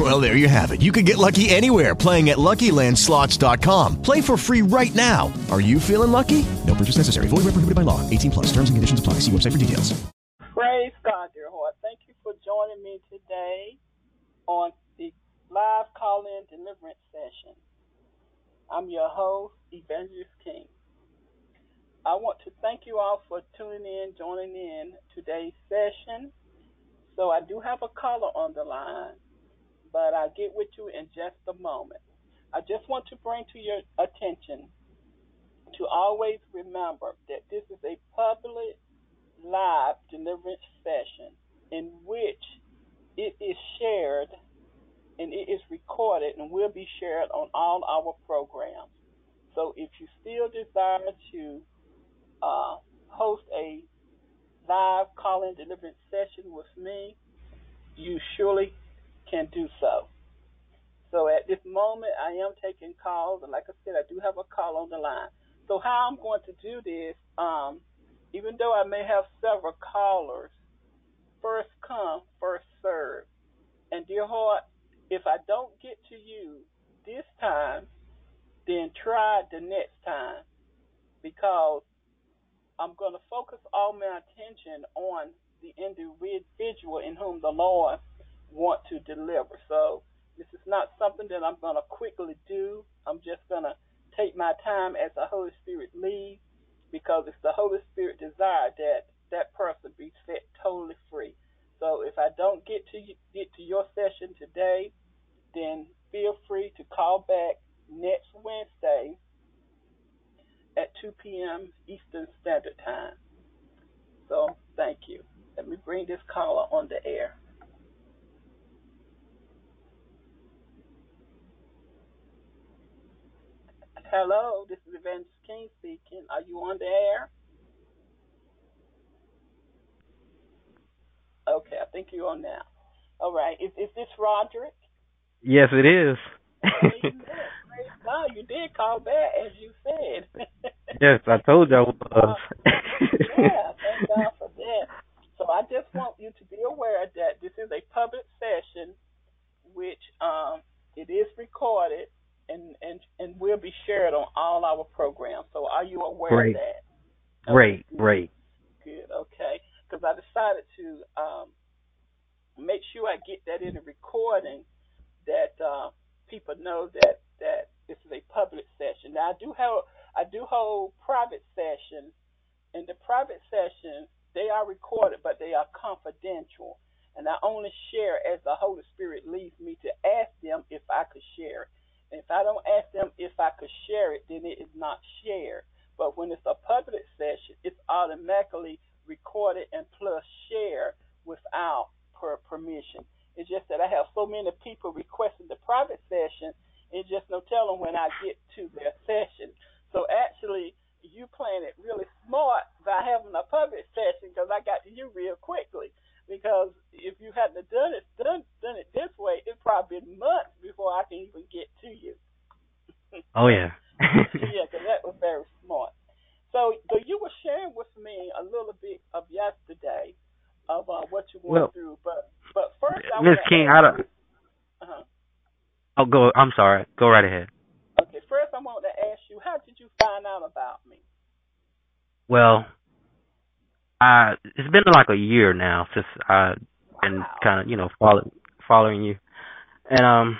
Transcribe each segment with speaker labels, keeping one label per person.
Speaker 1: Well, there you have it. You can get lucky anywhere playing at LuckyLandSlots.com. Play for free right now. Are you feeling lucky? No purchase necessary. Void where prohibited by law. 18 plus. Terms and conditions apply. See website for details.
Speaker 2: Praise God, dear heart. Thank you for joining me today on the live call-in deliverance session. I'm your host, Evangelist King. I want to thank you all for tuning in, joining in today's session. So I do have a caller on the line, but I'll get with you in just a moment. I just want to bring to your attention to always remember that this is a public live deliverance session in which it is shared and it is recorded and will be shared on all our programs. So if you still desire to uh, host a live call-in deliverance session with me, you surely can do so. So at this moment, I am taking calls, and like I said, I do have a call on the line. So how I'm going to do this, um, even though I may have several callers, first come, first serve. And dear heart, if I don't get to you this time, then try the next time because I'm going to focus all my attention on the individual in whom the Lord want to deliver. So this is not something that I'm going to quickly do. I'm just going to take my time as the Holy Spirit leads because it's the Holy Spirit desire that that person be set totally free. So if I don't get to get to your session today, then feel free to call back next Wednesday at 2 p.m. Eastern Standard Time. So thank you. Let me bring this caller on the air. Hello, this is Evangelist King speaking. Are you on the air? Okay, I think you're on now. All right. Is is this Roderick?
Speaker 3: Yes, it is.
Speaker 2: God, you did call back as you said.
Speaker 3: yes, I told you I was.
Speaker 2: Uh, yeah, thank God for that. So I just want you to be aware that this is a public session, which um, it is recorded and, and and will be shared on all our programs. So are you aware
Speaker 3: Great.
Speaker 2: of that?
Speaker 3: Great,
Speaker 2: Okay,
Speaker 3: great.
Speaker 2: Good. Okay. Because I decided to um, make sure I get that in the recording that uh, people know that that this is a public session. Now I do have I do hold private sessions, and the private sessions they are recorded, but they are confidential, and I only share as the Holy Spirit leads me to ask them if I could share it. And if I don't ask them if I could share it, then it is not shared. But when it's a public session, it's automatically recorded and plus shared without per permission. It's just that I have so many people requesting the private session, it's just no telling when I get to their session. So actually, you playing it really smart by having a public session because I got to you real quickly. Because if you hadn't done it done done it this way, it'd probably been months before I can even get to you.
Speaker 3: Oh yeah.
Speaker 2: yeah, because that was very smart. So, so you were sharing with me a little bit of yesterday of uh, what you went
Speaker 3: Well,
Speaker 2: through, but but first I
Speaker 3: Miss
Speaker 2: wanna
Speaker 3: King,
Speaker 2: ask
Speaker 3: I don't.
Speaker 2: you- uh-huh.
Speaker 3: Oh, go. I'm sorry. Go right ahead.
Speaker 2: Okay, first I want to ask you, how did you find out about me?
Speaker 3: Well, I it's been like a year now since I've been kind of you know follow, following you, and um,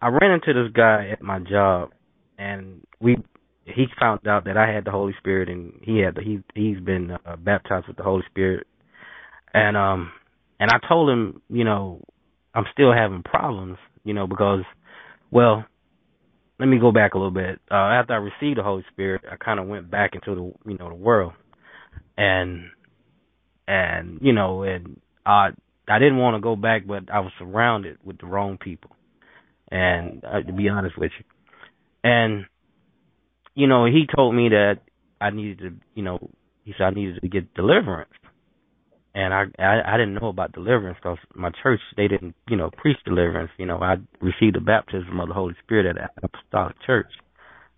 Speaker 3: I ran into this guy at my job, and we he found out that I had the Holy Spirit, and he had the, he he's been uh, baptized with the Holy Spirit, and um, and I told him you know I'm still having problems, you know because well let me go back a little bit. Uh, after I received the Holy Spirit, I kind of went back into the you know the world, and and you know and I I didn't want to go back, but I was surrounded with the wrong people, and uh, to be honest with you, and you know he told me that I needed to you know he said I needed to get deliverance, and I, I I didn't know about deliverance because my church they didn't you know preach deliverance. You know, I received the baptism of the Holy Spirit at the Apostolic Church,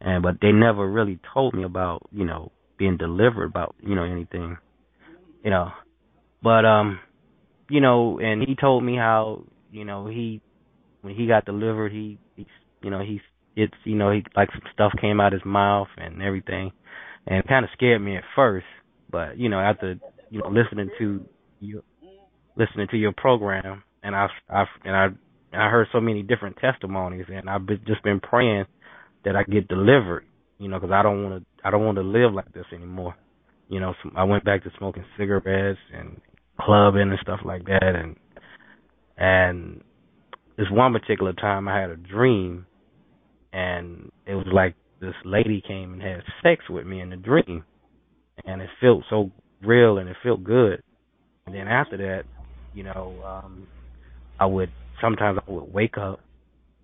Speaker 3: and but they never really told me about you know being delivered about you know anything, you know, but um, you know, and he told me how you know he when he got delivered he, he you know he's it's you know he like some stuff came out his mouth and everything, and it kind of scared me at first, but you know after you know listening to you listening to your program and I I and I I heard so many different testimonies and I've been, just been praying that I get delivered, you know, because I don't want to I don't want to live like this anymore. You know, so I went back to smoking cigarettes and clubbing and stuff like that, and and this one particular time I had a dream, and it was like this lady came and had sex with me in the dream, and it felt so real and it felt good. And then after that, you know, um I would sometimes I would wake up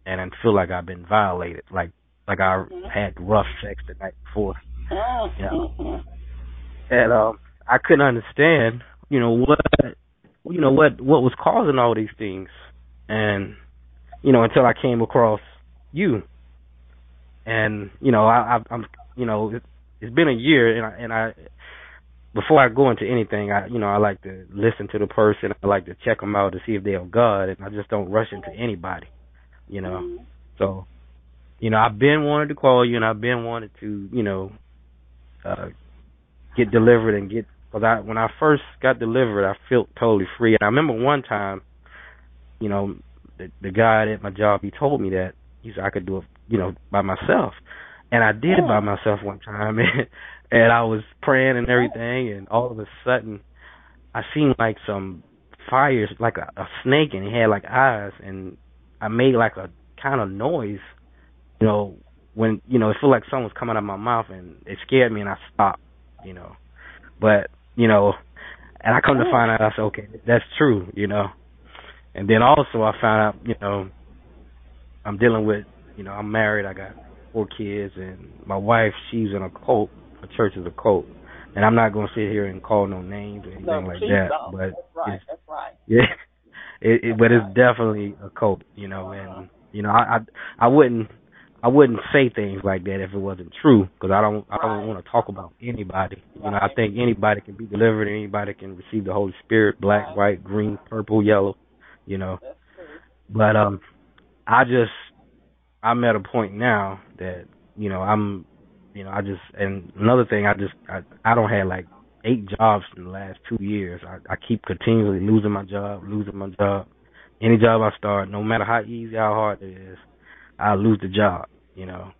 Speaker 3: and then feel like I've been violated, like like I had rough sex the night before. You know. And um I couldn't understand, you know, what you know, what what was causing all these things. And you know, until I came across you. And, you know, I I I'm you know, it, it's been a year and I and I before I go into anything, I you know I like to listen to the person. I like to check them out to see if they're of God, and I just don't rush into anybody, you know.
Speaker 2: Mm-hmm.
Speaker 3: So, you know, I've been wanted to call you, and I've been wanted to you know uh get delivered and get because I when I first got delivered, I felt totally free. And I remember one time, you know, the the guy at my job he told me that he said I could do it, you know, by myself, and I did it by oh. myself one time, and and I was praying and everything, and all of a sudden, I seen like some fires, like a, a snake, and it had like eyes, and I made like a kind of noise, you know, when you know it felt like something was coming out of my mouth, and it scared me, and I stopped, you know, but you know, and I come to oh. find out, I said, okay, that's true, you know, and then also I found out, you know, I'm dealing with, you know, I'm married, I got four kids, and my wife, she's in a cult a church is a cult. And I'm not going to sit here and call no names or anything
Speaker 2: No,
Speaker 3: like that,
Speaker 2: don't.
Speaker 3: but
Speaker 2: That's right. That's right.
Speaker 3: yeah, it, it, but it's definitely a cult, you know. And you know, I, I I wouldn't I wouldn't say things like that if it wasn't true, because I don't I don't want to talk about anybody. You know, I think anybody can be delivered, anybody can receive the Holy Spirit, black, white, green, purple, yellow, you know. But um, I just I'm at a point now that you know I'm, you know, I just and another thing I just I I don't have like eight jobs in the last two years. I I keep continually losing my job, losing my job. Any job I start, no matter how easy, how hard it is, I lose the job. You know,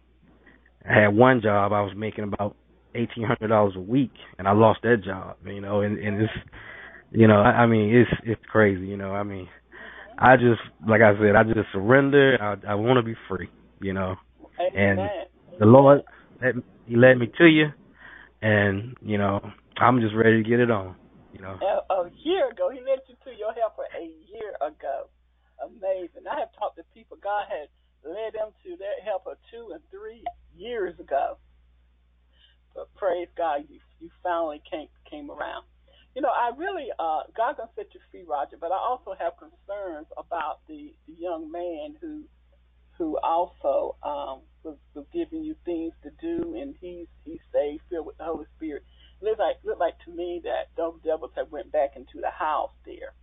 Speaker 3: I had one job I was making about eighteen hundred dollars a week, and I lost that job. You know, and and it's, you know, I, I mean, it's it's crazy. You know, I mean, I just like I said, I just surrender. I I want to be free. You know, and the Lord, let, He led me to you, and you know, I'm just ready to get it on. You know,
Speaker 2: A, a year ago, he led you to your helper a year ago. Amazing. I have talked to people, God had led them to their helper two and three years ago. But praise God, you you finally came came around. You know, I really uh God gonna set you free, Roger, but I also have concerns about the, the young man who who also um was, was giving you things to do and he's he's saved, filled with the Holy Spirit. It looks like looked like to me that those devils have went back into the house there.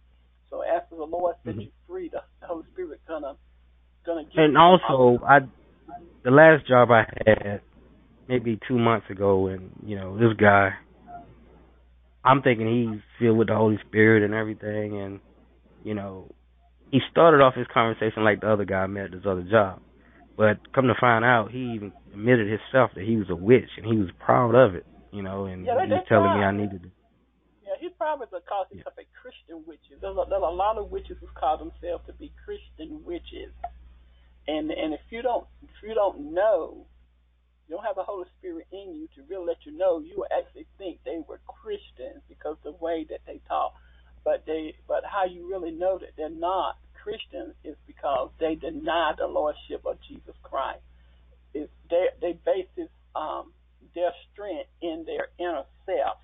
Speaker 2: So after the Lord set
Speaker 3: Mhm.
Speaker 2: you free, the, the Holy Spirit gonna
Speaker 3: and also I, the last job I had maybe two months ago, and you know, this guy, I'm thinking he's filled with the Holy Spirit and everything, and you know, he started off his conversation like the other guy I met at his other job. But come to find out, he even admitted himself that he was a witch, and he was proud of it. You know, and
Speaker 2: Yeah,
Speaker 3: he was telling me. I needed to.
Speaker 2: Yeah, he probably is calls himself a Christian witches. There's a, there's a lot of witches who call themselves to be Christian witches, and and if you don't if you don't know, you don't have the Holy Spirit in you to really let you know, you will actually think they were Christians because the way that they talk. But they but how you really know that they're not Christians is because they deny the lordship of Jesus Christ. Is they they base this um their strength in their inner self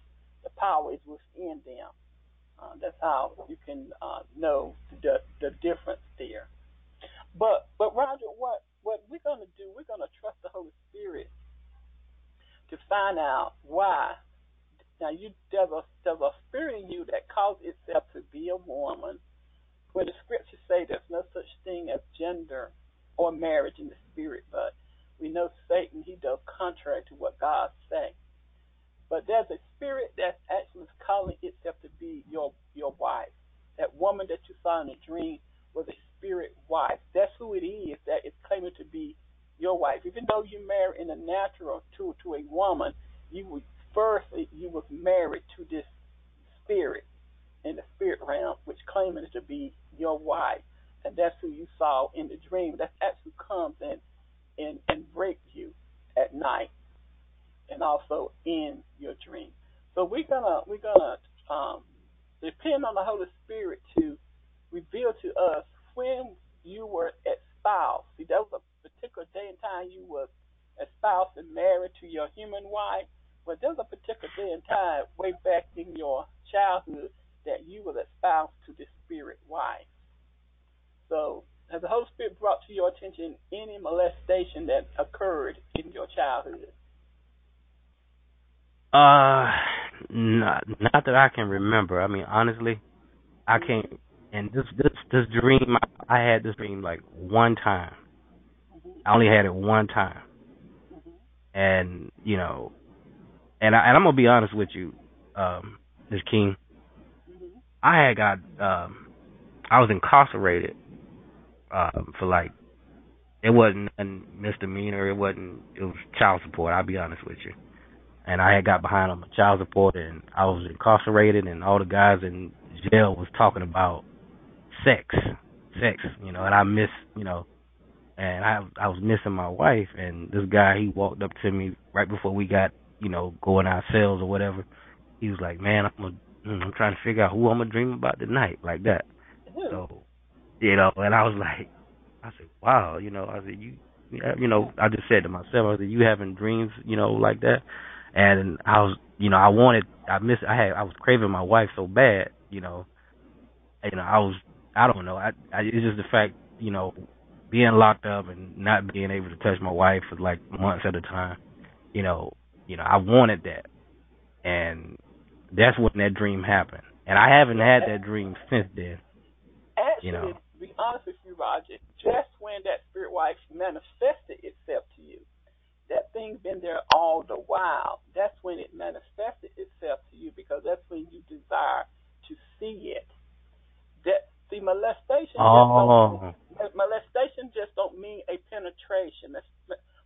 Speaker 2: the power is within them. Uh, That's how you can uh, know the the difference there. But but Roger, what what we're gonna do? We're gonna trust the Holy Spirit to find out why. Now you there's a there's a spirit in you that calls itself to be a woman. Where the scriptures say there's no such thing as gender or marriage in the spirit, but we know Satan he does contrary to what God say. But there's a spirit that's actually calling itself to be your your wife. That woman that you saw in a dream was a spirit wife. That's who it is that is claiming to be your wife. Even though you marry in the natural to to a woman, you would first you was married to this spirit in the spirit realm, which claiming to be your wife. And that's who you saw in the dream. That's actually comes and and, and breaks you at night and also in your dream. So we're gonna we're gonna um, depend on the Holy Spirit to reveal to us when you were espoused. See, that was a particular day and time you were espoused and married to your human wife, but there's a particular day and time way back in your childhood that you were espoused to the spirit wife. So has the Holy Spirit brought to your attention any molestation that occurred in your childhood?
Speaker 3: Uh, not not that I can remember. I mean, honestly, I can't. And this this this dream, I, had this dream like one time. I only had it one time, and you know, and I and I'm gonna be honest with you, um, Ms. King. I had got um, I was incarcerated um, for like it wasn't a misdemeanor. It wasn't. It was child support. I'll be honest with you and I had got behind on my child support, and I was incarcerated, and all the guys in jail was talking about sex, sex, you know, and I miss, you know, and I I was missing my wife, and this guy he walked up to me right before we got, you know, going our cells or whatever. He was like, "Man, I'm a, mm, I'm trying to figure out who I'm gonna dream about tonight, like that." So, you know, and I was like, I said, "Wow," you know, I said, "You." You know, I just said to myself, I said, "You having dreams, you know, like that?" and I was, you know, I wanted, I miss, I had, I was craving my wife so bad, you know, you know, I was, I don't know, I, I it's just the fact, you know, being locked up and not being able to touch my wife for like months at a time, you know, you know, I wanted that, and that's when that dream happened, and I haven't had that dream since then.
Speaker 2: Actually,
Speaker 3: you know.
Speaker 2: to be honest with you, Roger, just when that spirit wife manifested itself to you, that thing's been there all the while. That's when it manifested itself to you because that's when you desire to see it. That the molestation
Speaker 3: oh.
Speaker 2: just molestation just don't mean a penetration.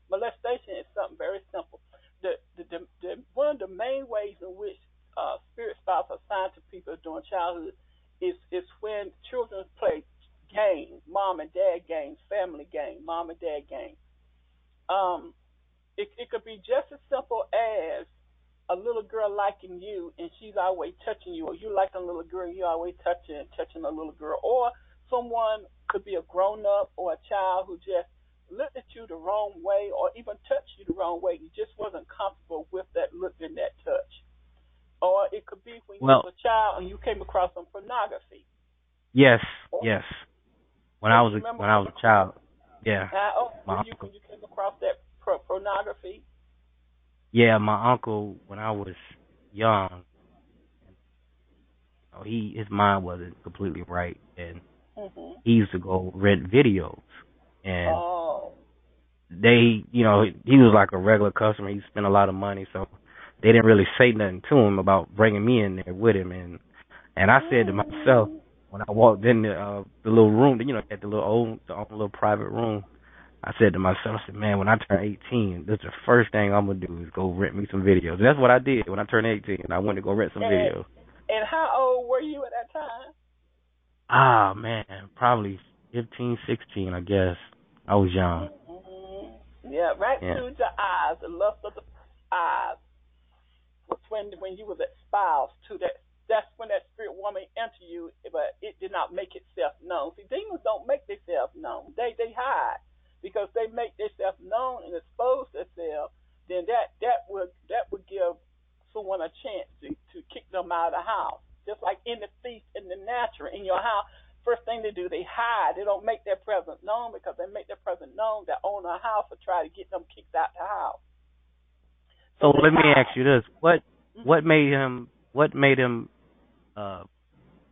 Speaker 2: molestation is something very simple. The, the, the, the one of the main ways in which uh, spirit spouse are assigned to people during childhood is is when children play games, mom and dad games, family games, mom and dad games. Um, it, it could be just as simple as a little girl liking you and she's always touching you, or you like a little girl and you always touching touching a little girl, or someone could be a grown up or a child who just looked at you the wrong way or even touched you the wrong way. You just wasn't comfortable with that look and that touch. Or it could be when
Speaker 3: well,
Speaker 2: you were a child and you came across some pornography.
Speaker 3: Yes, yes. When I was a, when I was a child, yeah.
Speaker 2: Uh, oh, when you, when you came across that pornography?
Speaker 3: Yeah, my uncle when I was young, you know, he his mind wasn't completely right, and
Speaker 2: mm-hmm.
Speaker 3: he used to go rent videos, and
Speaker 2: oh.
Speaker 3: they, you know, he was like a regular customer. He spent a lot of money, so they didn't really say nothing to him about bringing me in there with him, and and I said to myself when I walked in the uh, the little room, you know, at the little old the own little private room, I said to myself, I said, man, when I turn 18, that's the first thing I'm gonna do is go rent me some videos. And that's what I did when I turned 18. I went to go rent some
Speaker 2: and,
Speaker 3: videos.
Speaker 2: And how old were you at that time?
Speaker 3: Ah, man, probably 15, 16, I guess. I was young.
Speaker 2: Mm-hmm. Yeah, right
Speaker 3: yeah.
Speaker 2: to the eyes, the lust of the eyes. Was when when you was espoused to that. That's when that spirit woman entered you, but it did not make itself known. See, demons don't make themselves known. They they hide because they make themselves known and expose themselves, then that that would that would give someone a chance to to kick them out of the house. Just like in the feast in the natural in your house. First thing they do, they hide. They don't make their presence known because they make their presence known. That owner of the house will try to get them kicked out the house.
Speaker 3: So let me ask you this: what what made him what made him uh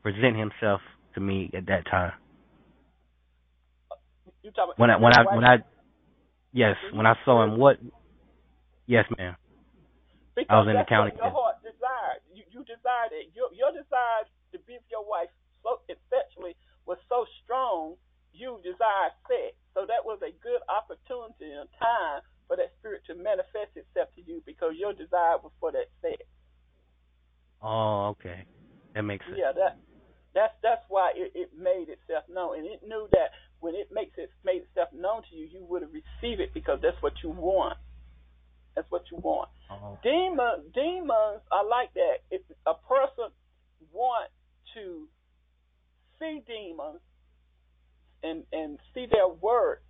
Speaker 3: present himself to me at that time?
Speaker 2: You talking
Speaker 3: When I when I when I yes when I saw him what yes ma'am
Speaker 2: because
Speaker 3: I was in the county.
Speaker 2: Your heart desired. You you desired it. Your your desire to be with your wife so sexually was so strong. You desired sex. So that was a good opportunity and time for that spirit to manifest itself to you because your desire was for that sex.
Speaker 3: oh okay that makes sense
Speaker 2: Yeah, that that's that's why it, it made itself known, and it knew that when it makes it made itself known to you, you would have received it because that's what you want. That's what you want. Uh-huh.
Speaker 3: oh,
Speaker 2: Demons, demons are like that. If a person want to see demons and and see their work,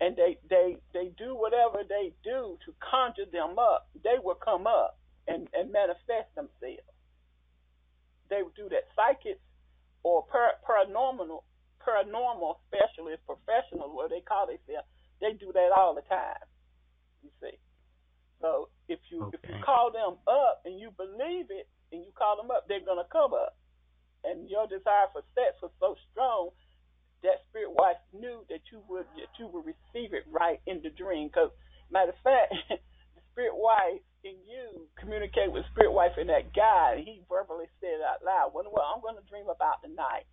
Speaker 2: and they they they do whatever they do to conjure them up, they will come up and and manifest themselves. They would do that. Psychics or par- paranormal paranormal specialists, professionals, what they call themselves, they do that all the time. You see. So if you if you call them up and you believe it and you call them up, they're gonna come up. And your desire for sex was so strong that spirit wife knew that you would that you would receive it right in the dream. Because matter of fact, the spirit wife and you communicate with spirit wife and that guy. And he verbally said out loud, "Well, well I'm going to dream about the night."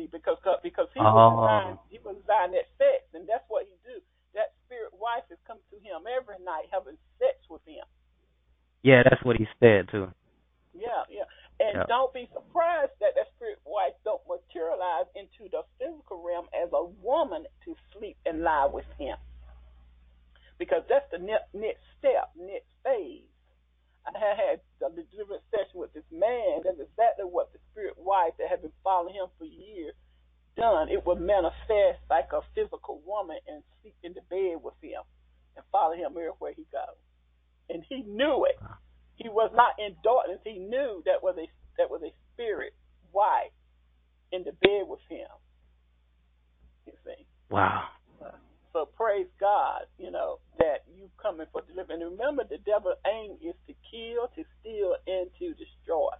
Speaker 2: See, because because he was
Speaker 3: Oh.
Speaker 2: designed he was designed that sex, and that's what he do. That spirit wife is coming to him every night, having sex with him.
Speaker 3: yeah that's what he said too
Speaker 2: Yeah, yeah. And
Speaker 3: Yeah.
Speaker 2: don't be surprised that that spirit wife don't materialize into the physical realm as a woman to sleep and lie with him. Because that's the next, next step, next phase. I had had a deliberate session with this man. That's exactly what the spirit wife that had been following him for years done. It would manifest like a physical woman and sleep in the bed with him and follow him everywhere he goes. And he knew it he was not in darkness. He knew that was a that was a spirit wife in the bed with him. You see.
Speaker 3: wow
Speaker 2: So praise God, you know, that you coming for deliverance. And remember the devil's aim is to kill, to steal, and to destroy.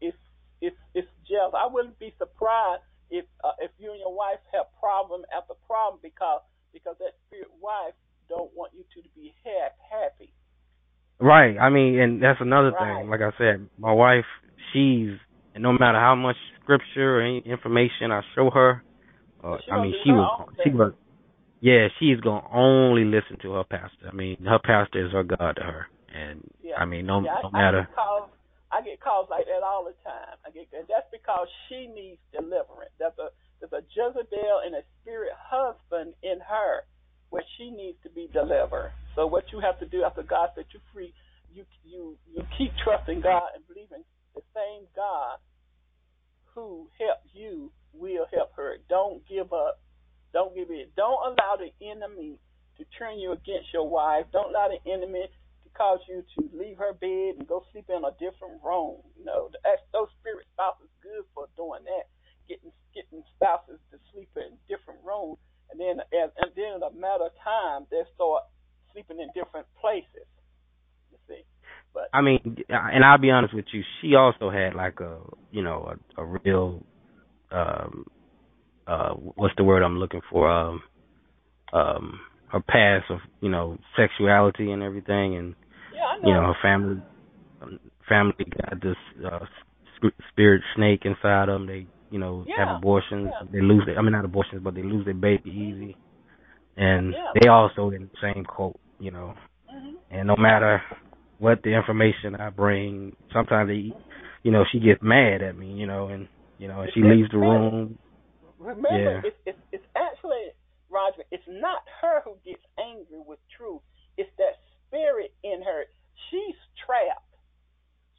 Speaker 2: It's it's it's jealous. I wouldn't be surprised if uh, if you and your wife have problem after problem because because that spirit wife don't want you two to be ha- happy.
Speaker 3: Right. I mean, and that's another
Speaker 2: Right.
Speaker 3: thing. Like I said, my wife, she's and no matter how much scripture or any information I show her, uh, I mean, she was she was yeah, she's gonna only listen to her pastor. I mean, her pastor is her God to her, and
Speaker 2: Yeah.
Speaker 3: I mean, no
Speaker 2: Yeah, I,
Speaker 3: no
Speaker 2: I
Speaker 3: matter.
Speaker 2: get calls. I get calls like that all the time. I get and that's because she needs deliverance. There's a there's a Jezebel and a spirit husband in her, where she needs to be delivered. So what you have to do after God set you free, you you you keep trusting God and believing the same God who helped you will help her. Don't give up. Don't give in. Don't allow the enemy to turn you against your wife. Don't allow the enemy to cause you to leave her bed and go sleep in a different room. You know, that's, those spirit spouses good for doing that, getting getting spouses to sleep in different rooms, and then as, and then in a matter of time they start sleeping in different places. You see, but
Speaker 3: I mean, and I'll be honest with you, she also had like a you know a, a real um uh what's the word I'm looking for? Um um her past of you know sexuality and everything and
Speaker 2: yeah, know.
Speaker 3: you know. her family um, family got this uh spirit snake inside them they you know
Speaker 2: Yeah,
Speaker 3: have abortions.
Speaker 2: Yeah.
Speaker 3: they lose their I mean not abortions but they lose their baby easy. And they also in the same cult you know.
Speaker 2: Hmm
Speaker 3: and no matter what the information I bring, sometimes they, you know, she gets mad at me, you know, and you know, and she leaves the room.
Speaker 2: Remember,
Speaker 3: Yeah.
Speaker 2: it's, it's it's actually Roger. It's not her who gets angry with truth. It's that spirit in her. She's trapped.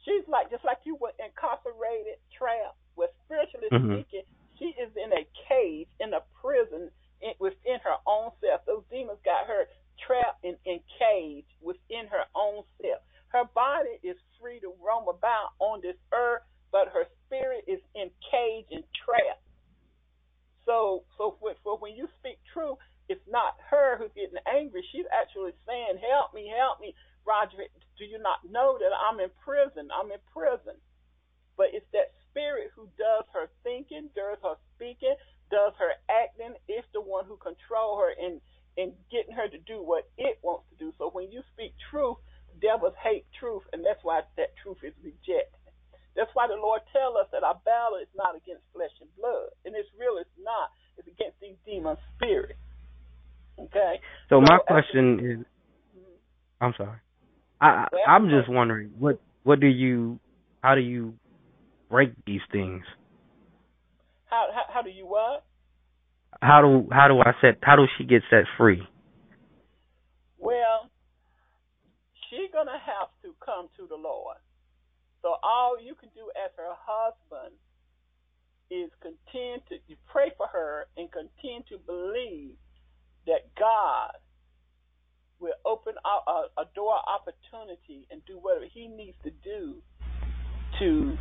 Speaker 2: She's like just like you were incarcerated, trapped. With spiritually
Speaker 3: Mhm.
Speaker 2: speaking, she is in a cage, in a prison in, within her own self. Those demons got her trapped and in cage within her own self. Her body is free to roam about on this earth, but her spirit is in cage and trap. So, so for, when you speak truth, it's not her who's getting angry. She's actually saying, "Help me, help me, Roger. Do you not know that I'm in prison? I'm in prison." But it's that spirit who does her thinking, does her speaking, does her acting. It's the one who control her and and getting her to do what it wants to do. So when you speak truth, devils hate truth, and that's why that truth is rejected. That's why the Lord tell us that our battle is not against flesh and blood, and it's real. It's not. It's against these demon spirits. Okay.
Speaker 3: So, so my question is, mm-hmm. I'm sorry. I I'm just wondering what what do you how do you break these things?
Speaker 2: How how, how do you what?
Speaker 3: How do how do I set how does she get set free?
Speaker 2: Well, she's gonna have to come to the Lord. So all you can do as her husband is continue to you pray for her and continue to believe that God will open a, a, a door opportunity and do whatever He needs to do to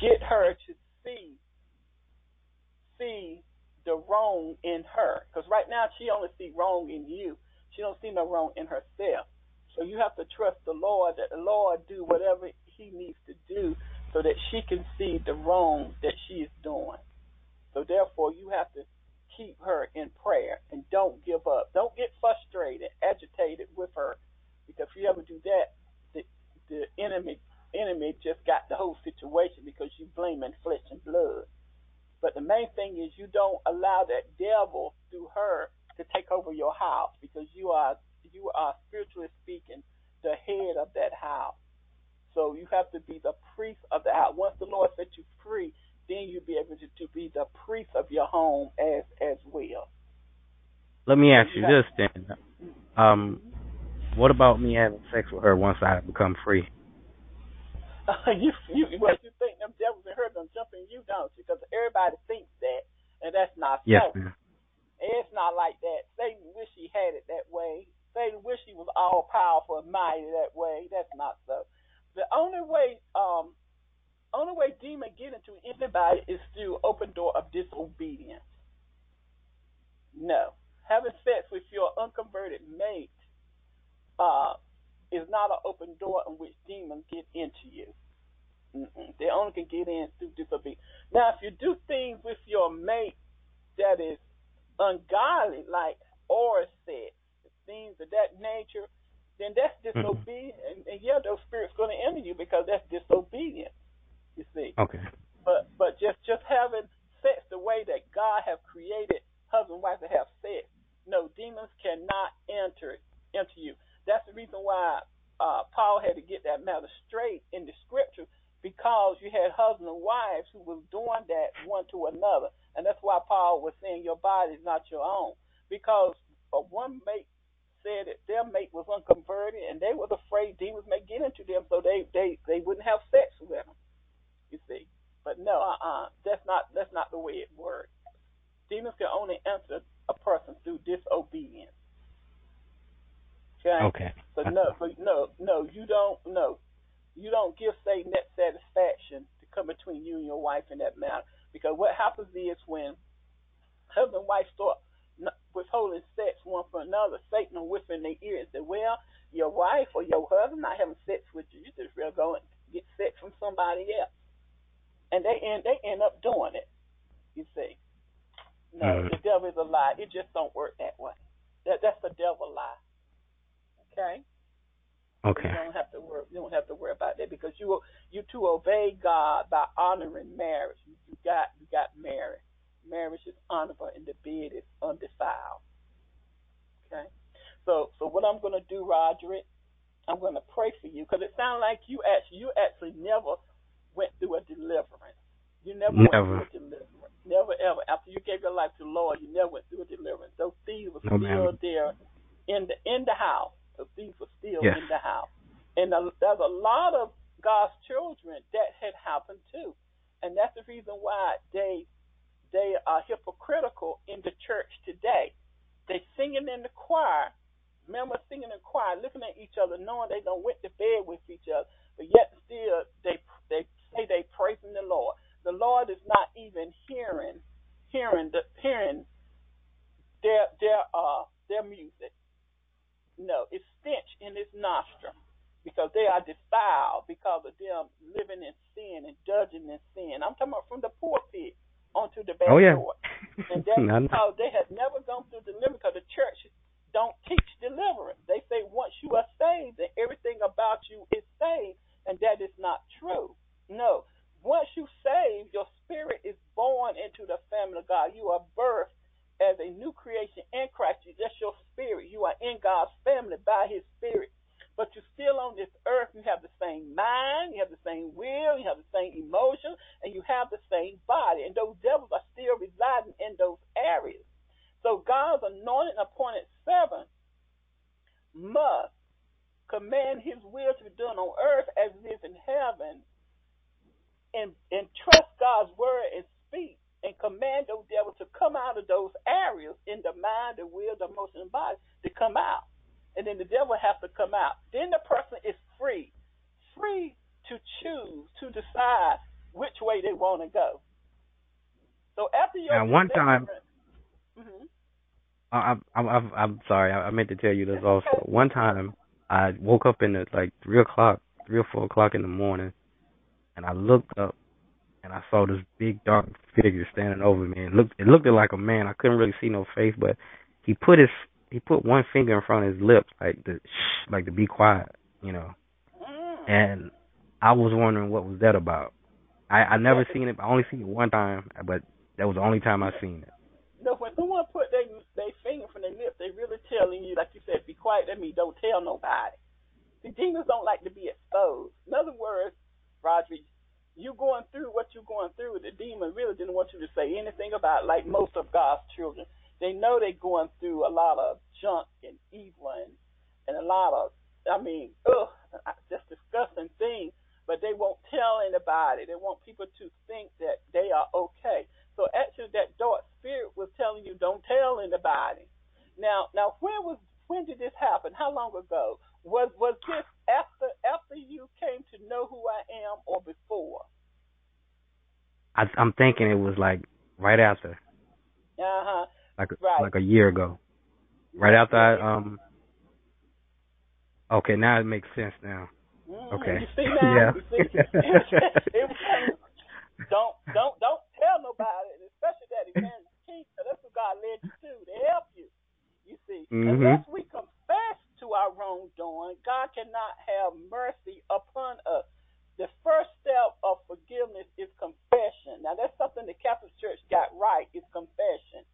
Speaker 2: get her to see see the wrong in her. Because right now she only see wrong in you. She don't see no wrong in herself. So you have to trust the Lord that the Lord do whatever He needs to do so that she can see the wrong that she is doing. So therefore, you have to keep her in prayer and don't give up. Don't get frustrated, agitated with her, because if you ever do that, the the enemy enemy just got the whole situation because you blaming flesh and blood. But the main thing is you don't allow that devil through her to take over your house because you are you are spiritually speaking the head of that house. So you have to be the priest of the house. Once the Lord set you free, then you'll be able to, to be the priest of your home as as well.
Speaker 3: Let me ask you, this then. Um, what about me having sex with her once I become free?
Speaker 2: you, you, well, you think them devils and her them jumping you, don't you? Because everybody thinks that, and that's not
Speaker 3: yes,
Speaker 2: so. Ma'am. It's not like that. Satan wish he had it that way. Satan wish he was all powerful and mighty that way. That's not so. The only way, um, only way demon get into anybody is through open door of disobedience. No, having sex with your unconverted mate uh, is not an open door in which demons get into you. Mm-mm. They only can get in through disobedience. Now, if you do things with your mate that is ungodly, like or sex, things of that nature, then that's mm-hmm. disobedience. Mm-hmm. And, and yeah, those spirits going to enter you because that's disobedience. You see.
Speaker 3: Okay.
Speaker 2: But but just just having sex the way that God have created husband and wife to have sex. No, demons cannot enter into you. That's the reason why uh, Paul had to get that matter straight in the scripture because you had husbands and wives who was doing that one to another. And that's why Paul was saying your body is not your own. Because uh, one mate said that their mate was unconverted and they was afraid demons may get into them so they, they, they wouldn't have sex with them. You see. But no, uh uh that's not that's not the way it works. Demons can only enter a person through disobedience. Okay.
Speaker 3: Okay.
Speaker 2: So no, so no, no, you don't. No, you don't give Satan that satisfaction to come between you and your wife in that matter. Because what happens is when husband and wife start withholding sex one for another, Satan will whisper in their ear and say, "Well, your wife or your husband not having sex with you. You just real go and get sex from somebody else." And they end they end up doing it. You see. No, mm-hmm. the devil is a lie. It just don't work that way. That that's the devil lie. Okay.
Speaker 3: Okay.
Speaker 2: You don't have to worry. You don't have to worry about that because you you to obey God by honoring marriage. You, you got you got married. Marriage is honorable and the bed is undefiled. Okay. So so what I'm going to do, Roderick, I'm going to pray for you because it sounds like you actually you actually never went through a deliverance. You never,
Speaker 3: never.
Speaker 2: went through a deliverance. Never ever. After you gave your life to the Lord, you never went through a deliverance. Those thieves were no, still ma'am. there in the in the house the thief were still
Speaker 3: yes.
Speaker 2: in the house. And a, there's a lot of God's children that had happened too. And that's the reason why they they are hypocritical in the church today. They singing in the choir, members singing in the choir, looking at each other, knowing they don't went to bed with each other, but yet still they they say they praising the Lord. The Lord is not even hearing hearing the hearing their their uh their music. No, it's stench in his nostril because they are defiled because of them living in sin and judging in sin. I'm talking about from the pulpit onto the back
Speaker 3: Oh, yeah.
Speaker 2: door. And that's because they have never gone through deliverance because the church don't teach deliverance. They say once you are saved, then everything about you is saved, and that is not true. No. Once you saved, your spirit is born into the family of God. You are birthed as a new creation in Christ. You just your spirit. You are in God's family by his spirit. But you're still on this earth. You have the same mind, you have the same will, you have the same emotion, and you have the same body. And those devils are still residing in those areas. So God's anointed and appointed servant must command his will to be done on earth as it is in heaven and, and trust God's word and speak and command those devils to come out of those areas in the mind, the will, the emotion, and body to come out. And then the devil has to come out. Then the person is free, free to choose, to decide which way they want to go. So after your
Speaker 3: Now, one time-
Speaker 2: hmm
Speaker 3: I, I, I'm, I'm sorry. I I meant to tell you this also. One time, I woke up in the like three o'clock, three or four o'clock in the morning, and I looked up, and I saw this big dark figure standing over me. It looked, it looked like a man. I couldn't really see no face, but he put his, he put one finger in front of his lips, like to, shh, like to be quiet, you know.
Speaker 2: Mm.
Speaker 3: And I was wondering what was that about. I I never seen it. I only seen it one time, but that was the only time I seen it.
Speaker 2: No, when someone put their their finger from their lips, they really telling you, like you said, be quiet. That means don't tell nobody. The demons don't like to be exposed. In other words, Roger, you going through what you're going through. The demon really didn't want you to say anything about it, like most of God's children. They know they're going through a lot of junk and evil and, and a lot of, I mean, ugh, just disgusting things. But they won't tell anybody. They want people to think that they are okay. So actually, that dark spirit was telling you, don't tell anybody. Now, now, when was when did this happen? How long ago? Was was this after after you came to know who I am, or before?
Speaker 3: I, I'm thinking it was like right after,
Speaker 2: Uh huh.
Speaker 3: Like
Speaker 2: Right.
Speaker 3: like a year ago, right after I um. Okay, now it makes sense now.
Speaker 2: Mm,
Speaker 3: Okay.
Speaker 2: You see now?
Speaker 3: Yeah.
Speaker 2: You see? it was, don't don't don't tell nobody, especially that evangelist king. 'cause That's what God led you to to help you. You see,
Speaker 3: Mhm.
Speaker 2: unless we confess to our wrongdoing, God cannot have mercy upon us. The first step of forgiveness is confession. Now that's something the Catholic Church got right. Is confession.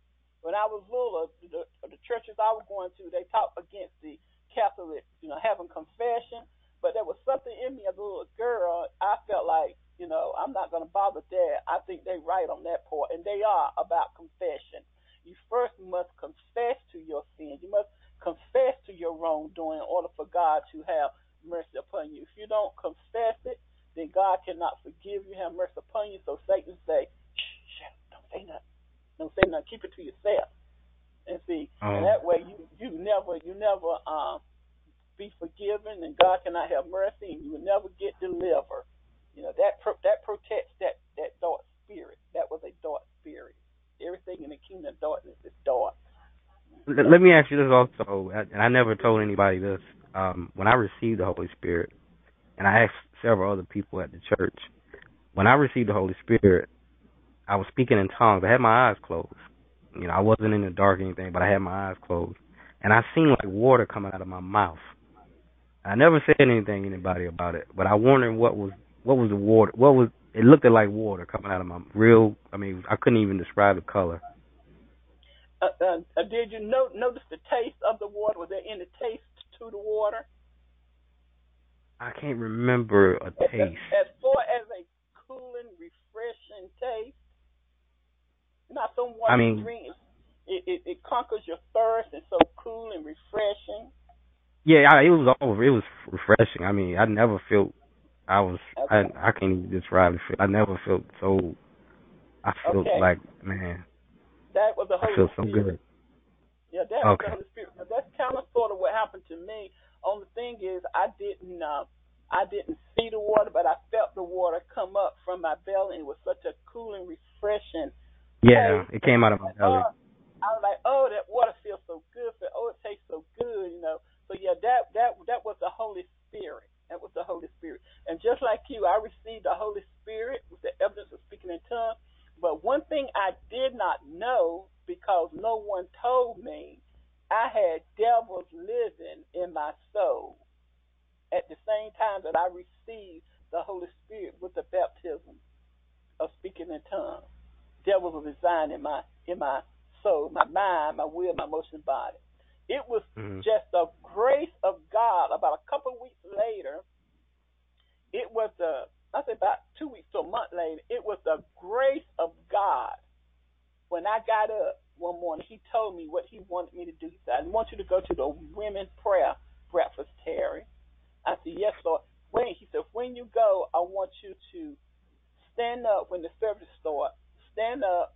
Speaker 2: When I was little, the, the churches I was going to, they taught against the Catholic, you know, having confession. But there was something in me as a little girl. I felt like, you know, I'm not going to bother that. I think they right on that part, and they are about confession. You first must confess to your sins. You must confess to your wrongdoing in order for God to have mercy upon you. If you don't confess it, then God cannot forgive you, have mercy upon you. So Satan say, shh, shh, don't say nothing. Don't say nothing. Keep it to yourself. And see,
Speaker 3: Oh.
Speaker 2: and that way you you never you never um be forgiven, and God cannot have mercy, and you will never get delivered. You know that pro- that protects that that dark spirit. That was a dark spirit. Everything in the kingdom of darkness is dark.
Speaker 3: Let, let me ask you this also, and I never told anybody this. Um, when I received the Holy Spirit, and I asked several other people at the church, when I received the Holy Spirit, I was speaking in tongues. I had my eyes closed. You know, I wasn't in the dark or anything, but I had my eyes closed, and I seen like water coming out of my mouth. I never said anything to anybody about it, but I wondered what was what was the water. What was it looked like water coming out of my real. I mean, I couldn't even describe the color.
Speaker 2: Uh, uh, uh, did you no- notice the taste of the water? Was there any taste to the water?
Speaker 3: I can't remember a
Speaker 2: As,
Speaker 3: taste.
Speaker 2: as far as a cooling, refreshing taste, not water
Speaker 3: I mean-
Speaker 2: drink. It, it it conquers your thirst and so cool and refreshing.
Speaker 3: Yeah, I, it was over. It was refreshing. I mean, I never felt. I was. I I can't even describe the feel. I never felt so. I felt
Speaker 2: Okay.
Speaker 3: like man.
Speaker 2: That was the
Speaker 3: I
Speaker 2: Holy
Speaker 3: feel so
Speaker 2: Spirit.
Speaker 3: good.
Speaker 2: Yeah, that was
Speaker 3: Okay.
Speaker 2: the Holy Spirit. Now, that's kind of sort of what happened to me. Only thing is, I didn't, uh, I didn't see the water, but I felt the water come up from my belly. It was such a cooling, refreshing.
Speaker 3: Yeah, it came out of my belly.
Speaker 2: Oh, I was like, oh, that water feels so good. Oh, it tastes so good, you know. So yeah, that that that was the Holy Spirit. That was the Holy Spirit. And just like you, I received the Holy Spirit with the evidence of speaking in tongues. But one thing I did not know because no one told me, I had devils living in my soul at the same time that I received the Holy Spirit with the baptism of speaking in tongues. Devils were residing in my in my soul, my mind, my will, my emotion, body. It was
Speaker 3: Mhm.
Speaker 2: just the grace of God. About a couple of weeks later, it was the I say about two weeks to a month later, it was the grace of God. When I got up one morning, he told me what he wanted me to do. He said, I want you to go to the women's prayer breakfast, Terry. I said, Yes, Lord. When he said, When you go, I want you to stand up when the service starts. Stand up.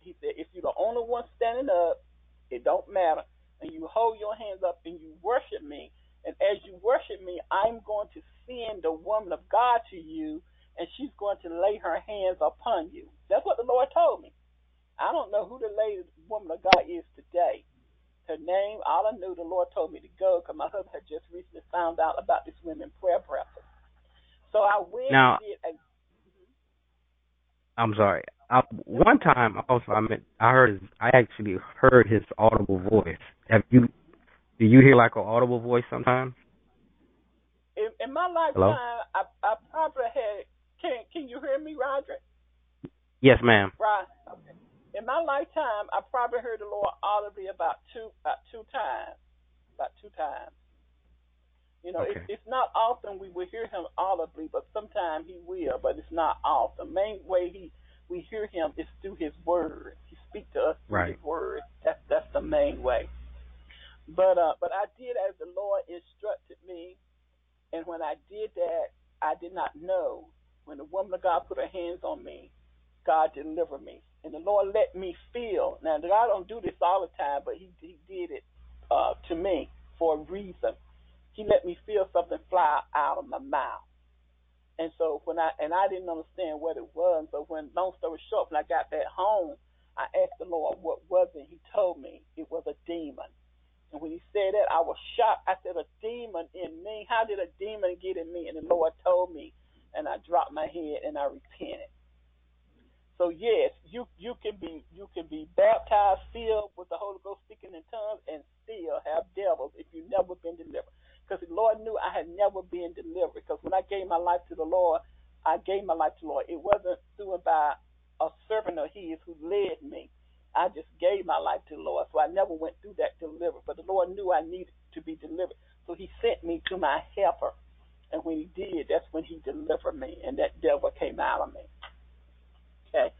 Speaker 2: He said, If you're the only one standing up, it don't matter. And you hold your hands up and you worship me. And as you worship me, I'm going to send the woman of God to you, and she's going to lay her hands upon you. That's what the Lord told me. I don't know who the lady woman of God is today. Her name, all I knew, the Lord told me to go because my husband had just recently found out about this women prayer breakfast. So I went
Speaker 3: Now-
Speaker 2: and did a
Speaker 3: I'm sorry. I, one time, also, I meant I heard his, I actually heard his audible voice. Have you? Do you hear like an audible voice sometimes?
Speaker 2: in, in my
Speaker 3: Hello?
Speaker 2: lifetime, I, I probably had. Can Can you hear me, Roderick?
Speaker 3: Yes, ma'am.
Speaker 2: Right. Okay. In my lifetime, I probably heard the Lord audibly about two about two times. About two times. You know,
Speaker 3: Okay.
Speaker 2: it's, it's not often we will hear Him audibly, but sometimes He will. But it's not often. Main way He we hear Him is through His Word. He speaks to us through
Speaker 3: Right.
Speaker 2: His Word. That's that's the main way. But uh, but I did as the Lord instructed me, and when I did that, I did not know when the woman of God put her hands on me, God delivered me, and the Lord let me feel. Now God don't do this all the time, but He He did it uh, to me for a reason. He let me feel something fly out of my mouth. And so when I and I didn't understand what it was. So when long story short, when I got back home, I asked the Lord what was it. He told me it was a demon. And when he said that, I was shocked. I said, "A demon in me? How did a demon get in me?" And the Lord told me, and I dropped my head and I repented. So yes, you you can be you can be baptized, filled with the Holy Ghost, speaking in tongues, and still have devils if you've never been delivered. Because the Lord knew I had never been delivered. Because when I gave my life to the Lord, I gave my life to the Lord. It wasn't through and by a servant of His who led me. I just gave my life to the Lord, so I never went through that deliverance. But the Lord knew I needed to be delivered, so He sent me to my helper. And when He did, that's when He delivered me, and that devil came out of me. Okay,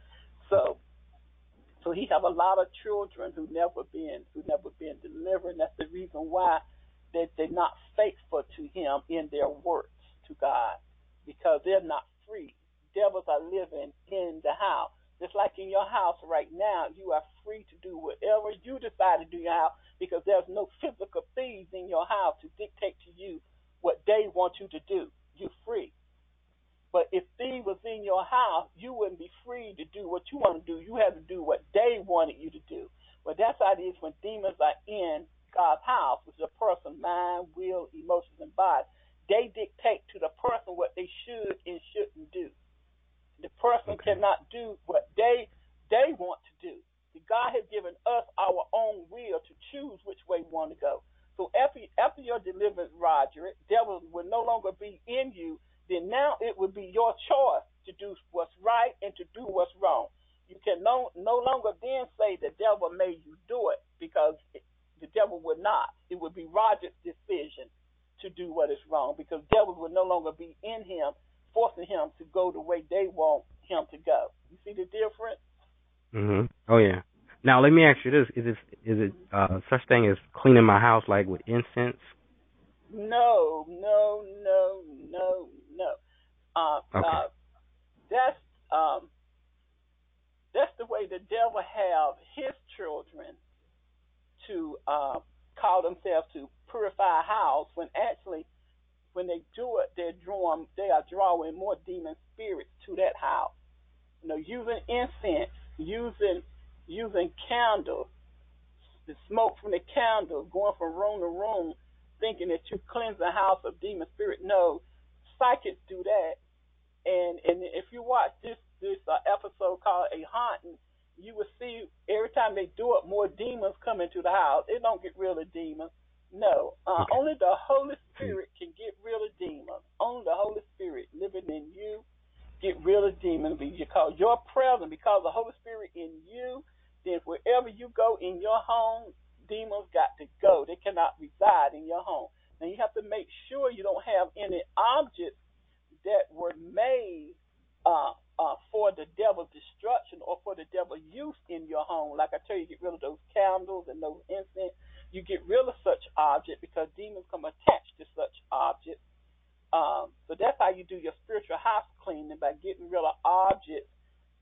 Speaker 2: so so He have a lot of children who never been who never been delivered. And that's the reason why that they're not faithful to Him in their works to God, because they're not free. Devils are living in the house. Just like in your house right now, you are free to do whatever you decide to do in your house because there's no physical thieves in your house to dictate to you what they want you to do. You're free. But if thieves was in your house, you wouldn't be free to do what you want to do. You have to do what they wanted you to do. But that's how it is when demons are in God's house, which is a person, mind, will, emotions, and body. They dictate to the person what they should and shouldn't do. The person
Speaker 3: Okay.
Speaker 2: cannot do what they they want to do. God has given us our own will to choose which way we want to go. So after after your deliverance, Roger, devils will no longer be in you. Then now it would be your choice to do what's right and to do what's wrong. You can no no longer then say the devil made you do it because the devil would not. It would be Roger's decision to do what is wrong because devils would no longer be in him, forcing him to go the way they want him to go. You see the difference?
Speaker 3: Mhm. Oh yeah. Now let me ask you this: Is it is it uh, such thing as cleaning my house like with incense?
Speaker 2: No, no, no, no, no. Uh,
Speaker 3: Okay.
Speaker 2: uh, that's um, that's the way the devil have his children to uh, call themselves to purify a house when actually when they do it, they're drawing, they are drawing more demon spirits to that house. You know, using incense, using using candles, the smoke from the candles, going from room to room, thinking that you cleanse the house of demon spirit. No, psychics do that. And and if you watch this this uh, episode called A Haunting, you will see every time they do it, more demons come into the house. It don't get rid of demons. No, uh,
Speaker 3: Okay.
Speaker 2: only the Holy Spirit can get rid of demons. Only the Holy Spirit living in you get rid of demons because your presence, because the Holy Spirit in you, then wherever you go in your home, demons got to go. They cannot reside in your home. Now you have to make sure you don't have any objects that were made uh, uh, for the devil's destruction or for the devil's use in your home. Like I tell you, get rid of those candles and those incense. You get rid of such objects because demons come attached to such objects. Um, so that's how you do your spiritual house cleaning by getting rid of objects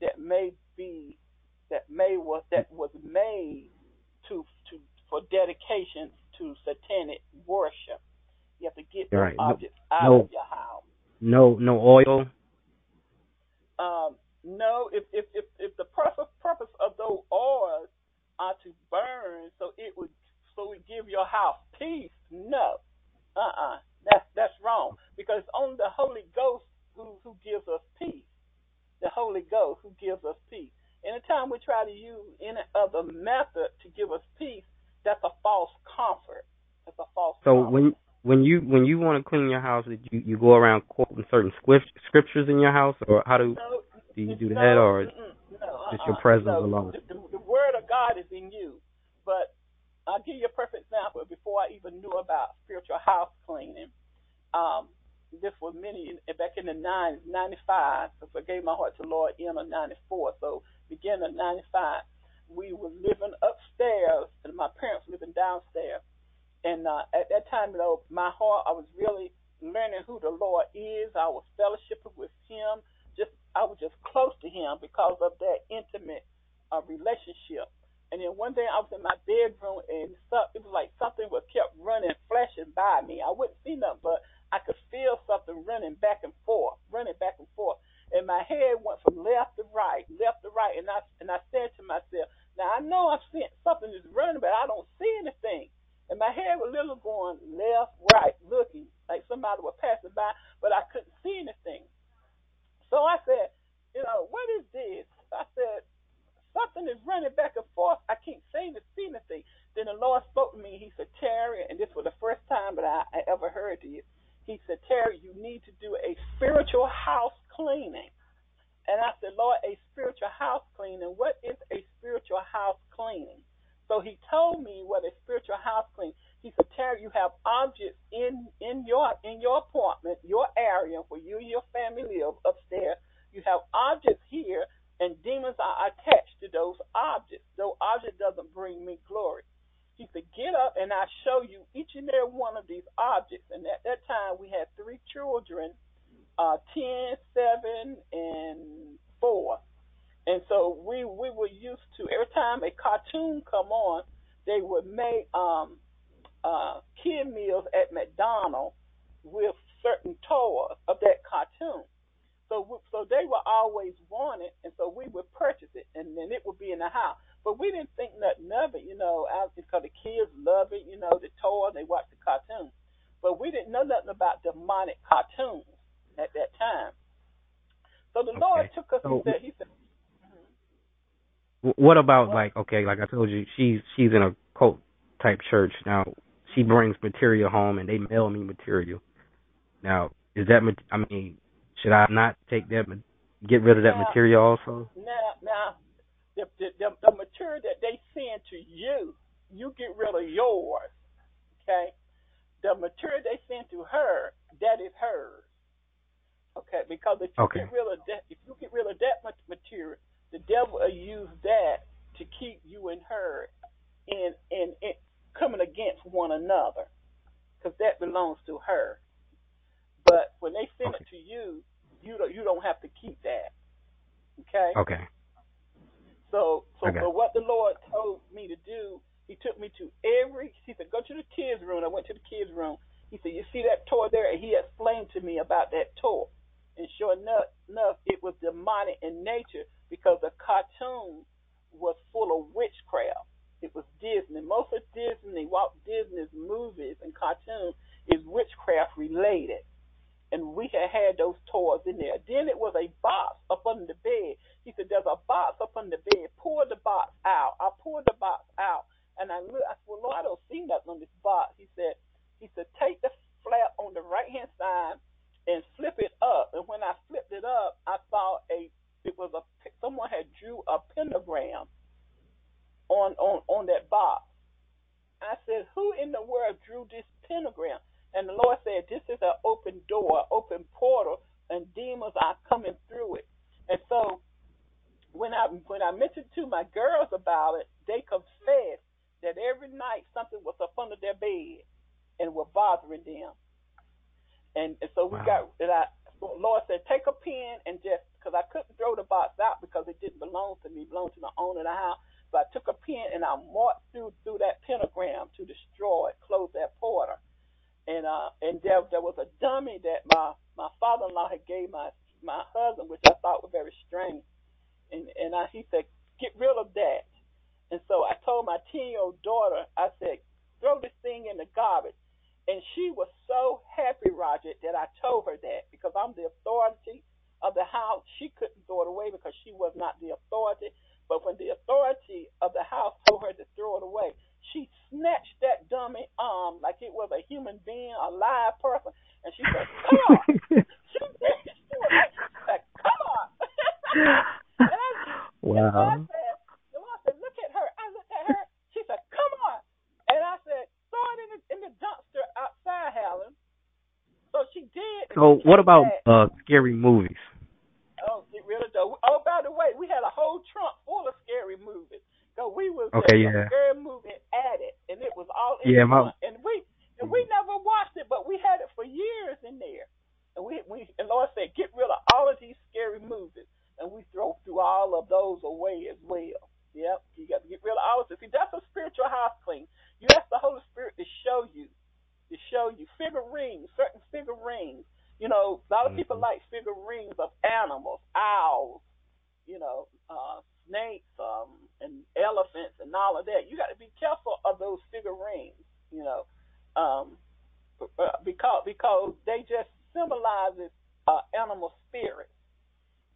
Speaker 2: that may be that may was that was made to to for dedication to satanic worship. You have to get those
Speaker 3: Right. No-
Speaker 2: objects out
Speaker 3: no.
Speaker 2: of your house.
Speaker 3: No, no oil.
Speaker 2: Um, no, if if if, if the purpose purpose of those oils are to burn, so it would so it give your house peace. No, uh uh that's that's wrong because it's only the Holy Ghost who who gives us peace. The Holy Ghost who gives us peace. Anytime we try to use any other method to give us peace, that's a false comfort. That's a false.
Speaker 3: So
Speaker 2: comfort.
Speaker 3: when when you when you want to clean your house, did you you go around quoting certain script, scriptures in your house, or how do
Speaker 2: No,
Speaker 3: do you do
Speaker 2: no,
Speaker 3: that, or
Speaker 2: no,
Speaker 3: just your
Speaker 2: uh-uh,
Speaker 3: presence
Speaker 2: no.
Speaker 3: alone?
Speaker 2: The, the, word of God is in you. But I'll give you a perfect example. Before I even knew about spiritual house cleaning, um, this was many back in the nine ninety five. So I gave my heart to the Lord in of ninety four. So beginning of ninety five, we were living upstairs, and my parents were living downstairs. And uh, at that time, know, my heart, I was really learning who the Lord is. I was fellowshipping with Him. Just I was just close to Him because of that intimate uh, relationship. And then one day I was in my bedroom and it was like something was kept running, flashing by me. I wouldn't see nothing, but I could feel something running back and forth, running back and forth. And my head went from left to right, left to right, and I and I said to myself, now I know I'm seeing something is running, but I don't see anything. And my head was literally going left, right, looking like somebody was passing by, but I couldn't see anything. So I said, you know, what is this? I said, something is running back and forth. I can't say to see anything. Then the Lord spoke to me. He said, Terry, and this was the first time that I, I ever heard you. He said, Terry, you need to do a spiritual house cleaning. And I said, Lord, a spiritual house cleaning. What is a spiritual house cleaning? So he told me what a spiritual house cleaning. He said, Terry, you have objects in in your in your apartment, your area where you and your family live upstairs. You have objects here, and demons are attached to those objects. Those object doesn't bring me glory. He said, get up and I show you each and every one of these objects. And at that time, we had three children, uh, 10, 7, and 4. And so we, we were used to, every time a cartoon come on, they would make um, uh, kid meals at McDonald's with certain toys of that cartoon. So we- so they were always wanted, and so we would purchase it, and then it would be in the house. But we didn't think nothing of it, you know, out- because the kids love it, you know, the toy, they watch the cartoon. But we didn't know nothing about demonic cartoons at that time. So the Lord
Speaker 3: Okay.
Speaker 2: took us.
Speaker 3: So-
Speaker 2: he said, he said,
Speaker 3: Wh- What about like I told you, she's she's in a cult type church. Now she brings material home and they mail me material. Now is that I mean, should I not take that get rid of that
Speaker 2: Yeah.
Speaker 3: material also?
Speaker 2: now, now, the, the, the, the material that they send to you, you get rid of yours. Okay, the material they send to her, that is hers. Okay, because if you
Speaker 3: Okay.
Speaker 2: get rid of that, if you get rid of that much material, the devil will use that to keep you and her in in, in coming against one another, because that belongs to her. But when they send it to you, you don't you don't have to keep that. Okay.
Speaker 3: Okay.
Speaker 2: So, so,
Speaker 3: Okay.
Speaker 2: so what the Lord told me to do, He took me to every. He said, "Go to the kids' room." I went to the kids' room, He said, You see that toy there? And he explained to me about that toy. And sure enough, enough it was demonic in nature because the cartoon was full of witchcraft. It was Disney. Most of Disney, Walt Disney's movies and cartoons is witchcraft related. And we had had those toys in there. Then it was a box up under the bed. He said, There's a box up under the bed. Pull the box out. I pulled the box out. And I looked, I said, Well, Lord, I don't see nothing on this box. He said, He said, Take the flap on the right hand side and flip it up. And when I flipped it up, I saw a it was a someone had drew a pentagram on on on that box. I said, Who in the world drew this pentagram? And the Lord said, This is an open door, open portal, and demons are coming through it. And so when I when I mentioned to my girls about it, they confessed that every night something was up under their bed and was bothering them. And, and so we wow. got that I Lord said, take a pen and just because I couldn't throw the box out because it didn't belong to me, it belonged to the owner of the house. So I took a pen and I marked through through that pentagram to destroy it, close that portal. And uh and there there was a dummy that my my father in law had gave my my husband, which I thought was very strange. And and I, he said, get rid of that. And so I told my ten year old daughter, I said, throw this thing in the garbage. And she was so happy, Roger, that I told her that because I'm the authority of the house. She couldn't throw it away because she was not the authority. But when the authority of the house told her to throw it away, she snatched that dummy arm like it was a human being, a live person, and she said, "Come on!" she said, "Come on!" and I, wow. And I said, the Lord said, "Look at her." I looked at her. She said, "Come on!" And I said, "Throw it in the in the dumpster outside, Helen." So she did.
Speaker 3: So what about uh scary movies?
Speaker 2: Oh, get rid of those. Oh, by the way, we had a whole trunk full of scary movies. So we was
Speaker 3: okay,
Speaker 2: yeah. scary movie addict, and it was all in yeah, my... and we and we never watched it, but we had it for years in there. And we we and Lord said, get rid of all of these scary movies, and we throw through all of those away as well. Yep, you got to get rid of all of it. See, that's a spiritual house clean. You ask the Holy Spirit to show you, to show you figurines, certain figurines you know, a lot of people mm-hmm. like figurines of animals, owls, you know, uh, snakes, um, and elephants and all of that. You got to be careful of those figurines, you know, um, uh, because because they just symbolizes uh, animal spirits.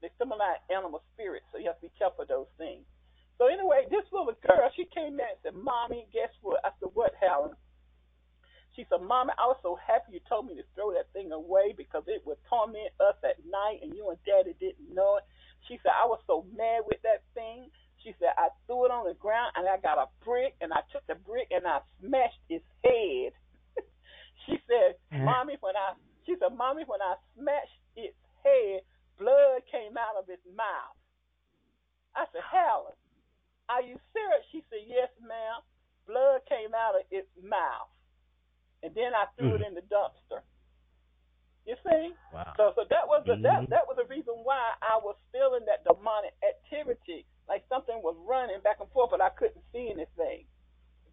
Speaker 2: They symbolize animal spirits, so you have to be careful of those things. So anyway, this little girl, she came in and said, "Mommy, guess what?" I said, "What, Helen?" She said, Mama, I was so happy you told me to throw that thing away because it would torment us at night and you and Daddy didn't know it. She said, I was so mad with that thing. She said, I threw it on the ground and I got a brick and I took the brick and I smashed its head. she said, mm-hmm. Mommy, when I she said, Mommy, when I smashed its head, blood came out of its mouth. I said, Helen, are you serious? She said, Yes, ma'am. Blood came out of its mouth and then I threw mm. it in the dumpster. You see?
Speaker 3: Wow.
Speaker 2: So so that was the mm-hmm. that that was the reason why I was feeling that demonic activity, like something was running back and forth, but I couldn't see anything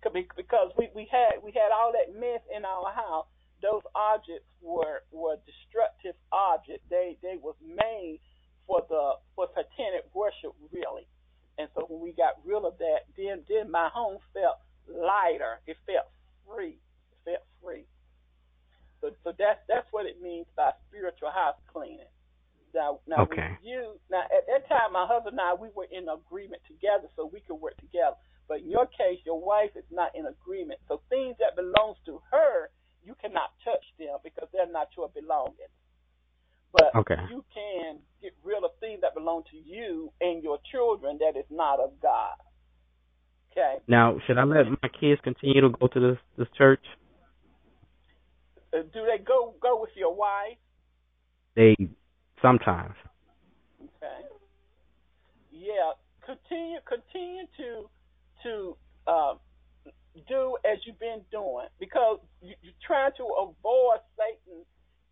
Speaker 2: because we we had we had all that mess in our house. Those objects were were destructive objects. They they was made for the for satanic worship really. And so when we got rid of that, then then my home felt lighter. It felt free free. So, so that's that's what it means by spiritual house cleaning. Now, now
Speaker 3: okay.
Speaker 2: you now at that time, my husband and I we were in agreement together, so we could work together. But in your case, your wife is not in agreement. So things that belongs to her, you cannot touch them because they're not your belongings. But
Speaker 3: okay.
Speaker 2: you can get rid of things that belong to you and your children that is not of God. Okay.
Speaker 3: Now, should I let my kids continue to go to this this church?
Speaker 2: Uh, do they go go with your wife?
Speaker 3: They sometimes.
Speaker 2: Okay. Yeah, continue continue to to uh, do as you've been doing because you, you're trying to avoid Satan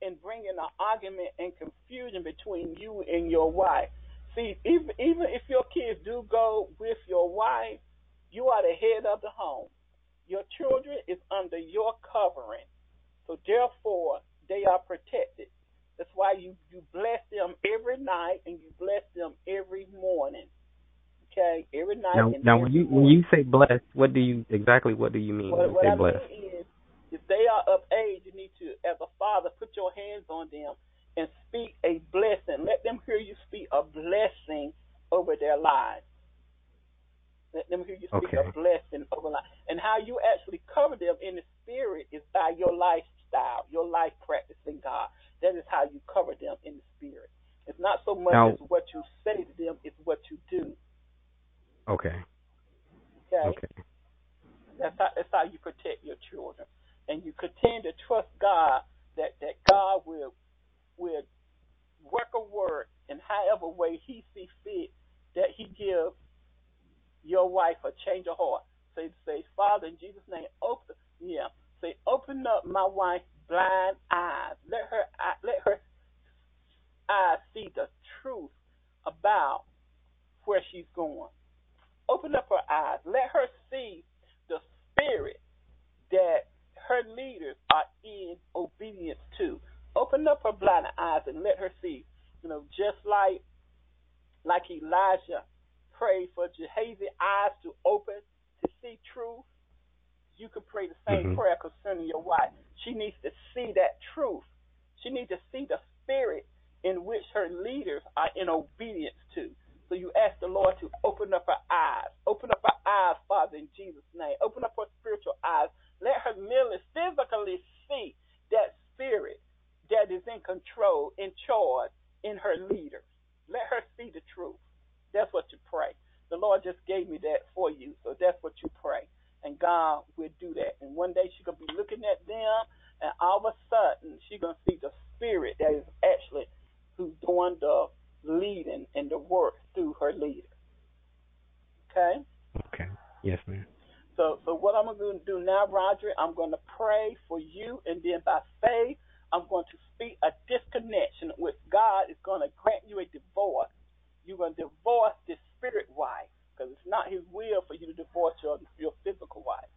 Speaker 2: and bringing an argument and confusion between you and your wife. See, even even if your kids do go with your wife, you are the head of the home. Your children is under your covering. So therefore, they are protected. That's why you, you bless them every night and you bless them every morning. Okay, every night.
Speaker 3: Now, now when you morning. when you say blessed, what do you exactly what do you mean
Speaker 2: what,
Speaker 3: when you
Speaker 2: what
Speaker 3: say
Speaker 2: I? Mean is, if they are of age, you need to, as a father, put your hands on them and speak a blessing. Let them hear you speak a blessing over their lives. Let them hear you speak
Speaker 3: okay.
Speaker 2: a blessing over life. And how you actually cover them in the spirit is by your life your life practicing God. That is how you cover them in the spirit. It's not so much
Speaker 3: Now-
Speaker 2: as what you say to them, it's what you do.
Speaker 3: Okay.
Speaker 2: Okay?
Speaker 3: Okay.
Speaker 2: That's how that's how you protect your children. And you continue to trust God that, that God will will work a word in however way he sees fit that he gives your wife a change of heart. Say say, Father in Jesus' name, open yeah. Say, open up my wife's blind eyes. Let her let her eyes see the truth about where she's going. Open up her eyes. Let her see the spirit that her leaders are in obedience to. Open up her blind eyes and let her see. You know, just like like Elijah prayed for Gehazi's eyes to open to see truth, you can pray the same
Speaker 3: Mhm.
Speaker 2: prayer concerning your wife. She needs to see that truth. She needs to see the spirit in which her leaders are in obedience to. So you ask the Lord to open up her eyes. Open up her eyes, Father, in Jesus' name. Open up her spiritual eyes. Let her merely physically see that spirit that is in control, in charge, in her leaders. Let her see the truth. That's what you pray. The Lord just gave me that for you, so that's what you pray. And God will do that. And one day she's going to be looking at them, and all of a sudden she's going to see the spirit that is actually who's doing the leading and the work through her leader. Okay?
Speaker 3: Okay. Yes, ma'am.
Speaker 2: So, so what I'm going to do now, Roger, I'm going to pray for you, and then by faith, I'm going to speak a disconnection with God is going to grant you a divorce. You're going to divorce this spirit wife because it's not His will for you to divorce your your physical wife.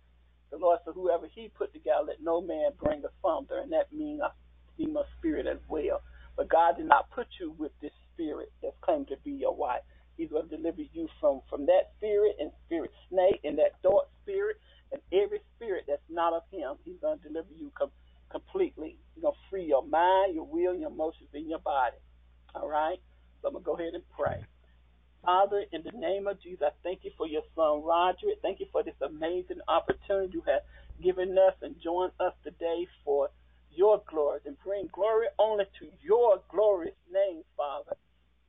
Speaker 2: The Lord said, whoever He put together, let no man bring asunder, and that means a female spirit as well. But God did not put you with this spirit that's claimed to be your wife. He's going to deliver you from from that spirit and spirit snake and that dark spirit and every spirit that's not of Him. He's going to deliver you com- completely. He's going to free your mind, your will, your emotions, and your body. All right. So I'm gonna go ahead and pray. Father, in the name of Jesus, I thank you for your son Roger. Thank you for this amazing opportunity you have given us and joined us today for your glory and bring glory only to your glorious name, Father,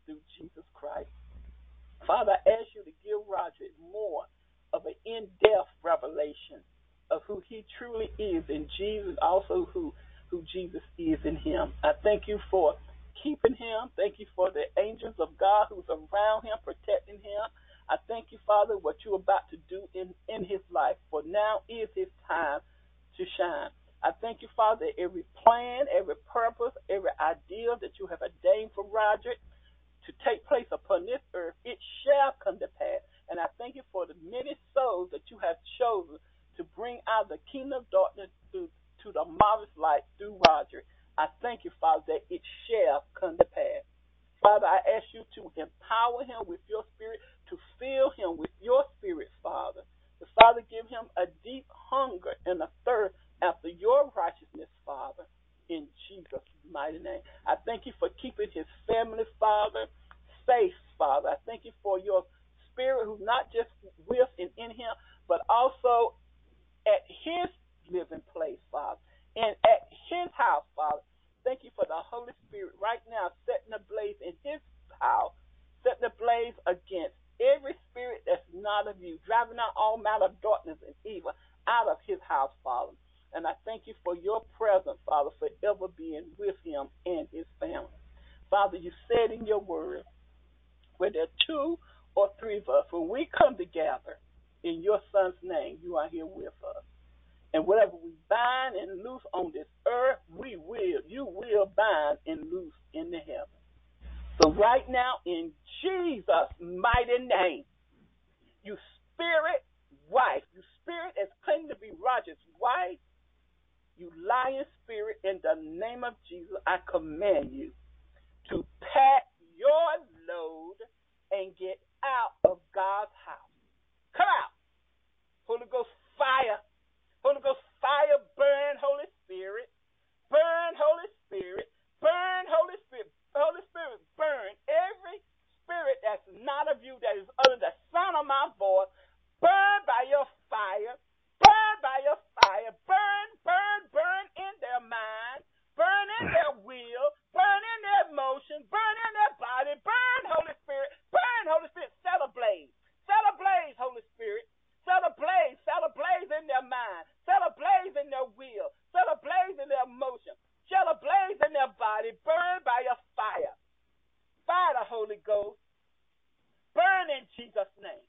Speaker 2: through Jesus Christ. Father, I ask you to give Roger more of an in-depth revelation of who he truly is in Jesus, also who who Jesus is in him. I thank you for keeping him. Thank you for the angels of God who's around him, protecting him. I thank you, Father, what you're about to do in, in his life, for now is his time to shine. I thank you, Father, that every plan, every purpose, every idea that you have ordained for Roger to take place upon this earth, it shall come to pass. And I thank you for the many souls that you have chosen to bring out the kingdom of darkness to, to marvelous through Roger. I thank you, Father, that it shall come to pass. Father, I ask you to empower him with your spirit, to fill him with your spirit, Father. The Father, give him a deep hunger and a thirst after your righteousness, Father, in Jesus' mighty name. I thank you for keeping his family, Father, safe, Father. I thank you for your spirit who's not just with and in him, but also at his living place, Father, and at his house, Father. Thank you for the Holy Spirit right now setting a blaze in his house, setting a blaze against every spirit that's not of you, driving out all manner of darkness and evil out of his house, Father. And I thank you for your presence, Father, forever being with him and his family. Father, you said in your word, where there are two or three of us, when we come together in your son's name, you are here with us. And whatever we bind and loose on this earth, we will, you will bind and loose in the heaven. So right now, in Jesus' mighty name, you spirit wife, you spirit as claimed to be Roger's wife, you lying spirit, in the name of Jesus, I command you to pack your load and get out of God's house. Come out. Holy Ghost fire Holy Ghost fire, burn, Holy Spirit. Burn, Holy Spirit. Burn, Holy Spirit. Holy Spirit, burn every spirit that's not of you, that is under the sound of my voice. Burn by your fire. Burn by your fire. Burn, burn, burn in their mind. Burn in hmm. their will. Burn in their emotion. Burn in their body. Burn, Holy Spirit. Burn, Holy Spirit. Set ablaze. Set ablaze, Holy Spirit set ablaze, set ablaze in their mind, set ablaze in their will, set ablaze in their emotion, set ablaze in their body, burn by your fire. Fire the Holy Ghost. Burn in Jesus' name.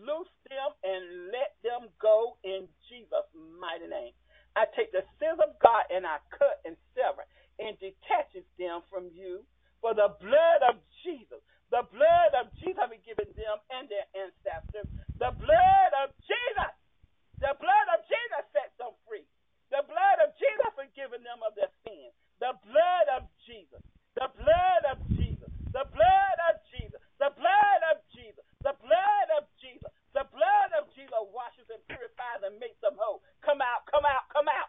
Speaker 2: Loose them and let them go in Jesus' mighty name. I take the sins of God and I cut and sever and detaches them from you. For the blood of Jesus, the blood of Jesus have been given them and their ancestors. The blood of Jesus, the blood of Jesus sets them free. The blood of Jesus has given them of their sins. The blood of Jesus, the blood of Jesus, the blood of Jesus, the blood of Jesus, the blood of Jesus, the blood of Jesus washes and purifies and makes them whole. Come out, come out, come out,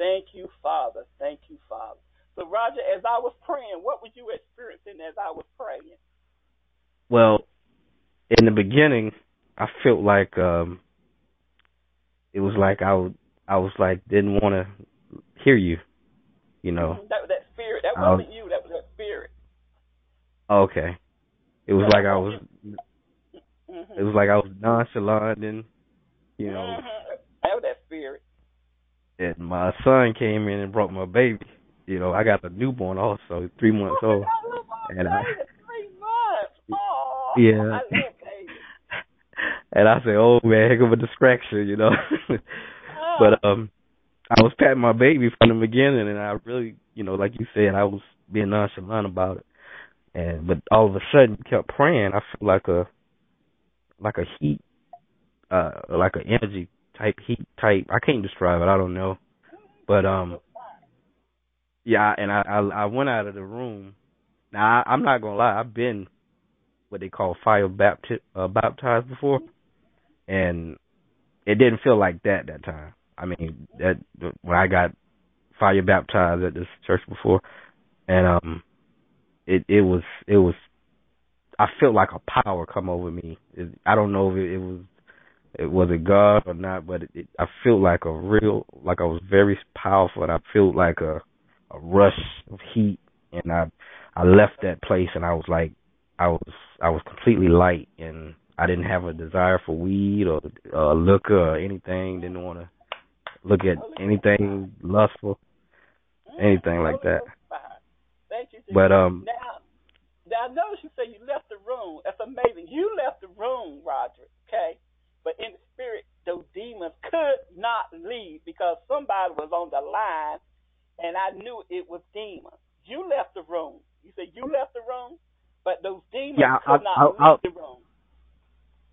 Speaker 2: Thank you, Father. Thank you, Father. So, Roger, as I was praying, what were you experiencing as I was praying?
Speaker 3: Well, in the beginning, I felt like um it was like I was, I was like didn't want to hear you, you know.
Speaker 2: That, was that spirit, that
Speaker 3: I was-
Speaker 2: wasn't you, that was that spirit.
Speaker 3: Okay. It was like I was
Speaker 2: Mm-hmm.
Speaker 3: it was like I was nonchalant and you know,
Speaker 2: Mhm. That was that spirit.
Speaker 3: And my son came in and brought my baby. You know, I got a newborn also, three months old. And I
Speaker 2: three months. Oh,
Speaker 3: Yeah.
Speaker 2: I
Speaker 3: and I said, "Oh man, heck of a distraction," you know. but um, I was patting my baby from the beginning, and I really, you know, like you said, I was being nonchalant about it. And but all of a sudden, you kept praying. I feel like a like a heat, uh, like an energy type heat type. I can't describe it. I don't know. But um, yeah, and I I, I went out of the room. Now I, I'm not gonna lie. I've been what they call fire bapti- uh, baptized before, and it didn't feel like that that time. I mean, that when I got fire baptized at this church before, and um, it it was it was I felt like a power come over me. It, I don't know if it, it was it was it God or not, but it, it, I felt like a real like I was very powerful, and I felt like a a rush of heat, and I I left that place, and I was like I was I was completely light, and I didn't have a desire for weed or uh, liquor or anything. Didn't want to look at anything lustful, anything like that. But um.
Speaker 2: Now, now I notice you say you left the room. That's amazing. You left the room, Roger. Okay, but in the spirit, those demons could not leave because somebody was on the line, and I knew it was demons. You left the room. You said you left the room, but those demons
Speaker 3: yeah,
Speaker 2: could
Speaker 3: I,
Speaker 2: not
Speaker 3: I,
Speaker 2: leave
Speaker 3: I,
Speaker 2: the room.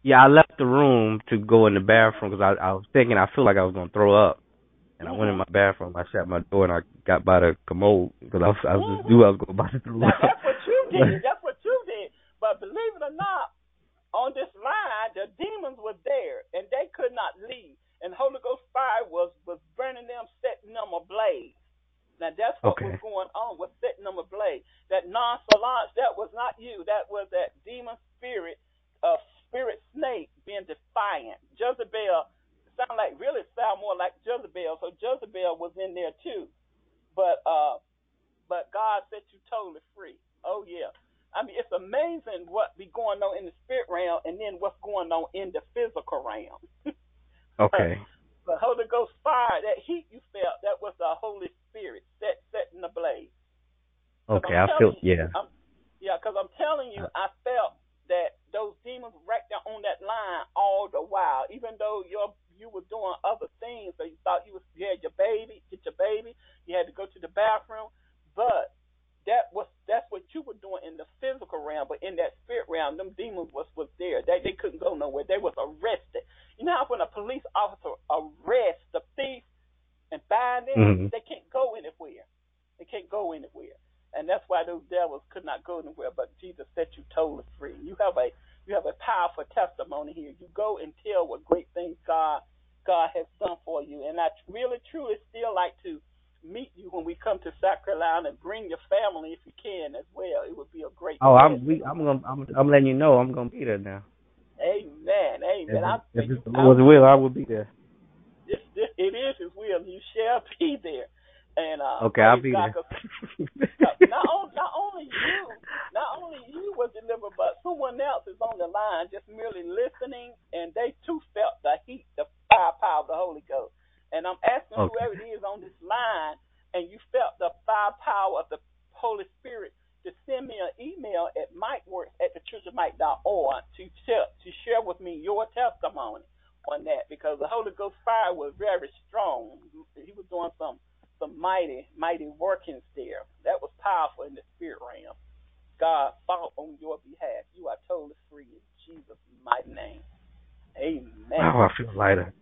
Speaker 3: Yeah, I left the room to go in the bathroom because I, I was thinking I feel like I was gonna throw up, and I went in mm-hmm. my bathroom. I shut my door and I got by the commode because I was, I was just mm-hmm. knew I was going about to throw
Speaker 2: Now,
Speaker 3: up.
Speaker 2: that's what you did. That's what you did. But believe it or not, on this line, the demons were there, and they could not leave. And Holy Ghost fire was was burning them, setting them ablaze. Now that's what
Speaker 3: Okay.
Speaker 2: was going on, was setting them ablaze. That nonchalance, that was not you. That was that demon spirit, uh, spirit snake being defiant. Jezebel sound like really sound more like Jezebel. So Jezebel was in there too. But uh but God set you totally free. Oh yeah. I mean it's amazing what be going on in the spirit realm and then what's going on in the physical realm.
Speaker 3: Okay.
Speaker 2: The Holy Ghost fire, that heat you felt, that was the Holy Spirit set setting the blaze.
Speaker 3: Okay, I feel
Speaker 2: you-
Speaker 3: yeah.
Speaker 2: I'm, yeah, because I'm telling you, I felt that those demons were right there on that line all the while. Even though you you were doing other things, so you thought you was you had your baby, get your baby, you had to go to the bathroom, but that was that's what you were doing in the physical realm, but in that spirit realm, them demons was was there. They they couldn't go nowhere. They was arrested. You know how when a police officer arrests the thief and bind them,
Speaker 3: Mhm.
Speaker 2: they can't go anywhere. They can't go anywhere, and that's why those devils could not go anywhere. But Jesus set you totally free. You have a you have a powerful testimony here. You go and tell what great things God God has done for you, and I really truly still like to meet you when we come to South Carolina and bring your family if you can as well. It would be a great.
Speaker 3: Oh, I'm we, I'm gonna I'm I'm letting you know I'm gonna be there now.
Speaker 2: Amen.
Speaker 3: If,
Speaker 2: Amen.
Speaker 3: If it's the Lord's will, I will be there.
Speaker 2: This, this, it is His will. You shall be there. And uh,
Speaker 3: Okay, I'll be
Speaker 2: God,
Speaker 3: there.
Speaker 2: 'cause not, on, not only you, not only you was delivered, but someone else is on the line just merely listening, and they too felt the heat, the fire power of the Holy Ghost. And I'm asking
Speaker 3: Okay.
Speaker 2: whoever it is on this line, and you felt the fire power of the Holy Spirit, to send me an email at mikeworks at the church of Mike.org to share, to share with me your testimony on that because the Holy Ghost fire was very strong. He was doing some some mighty, mighty workings there. That was powerful in the spirit realm. God fought on your behalf. You are totally free in Jesus' mighty name. Amen.
Speaker 3: Oh, I feel lighter.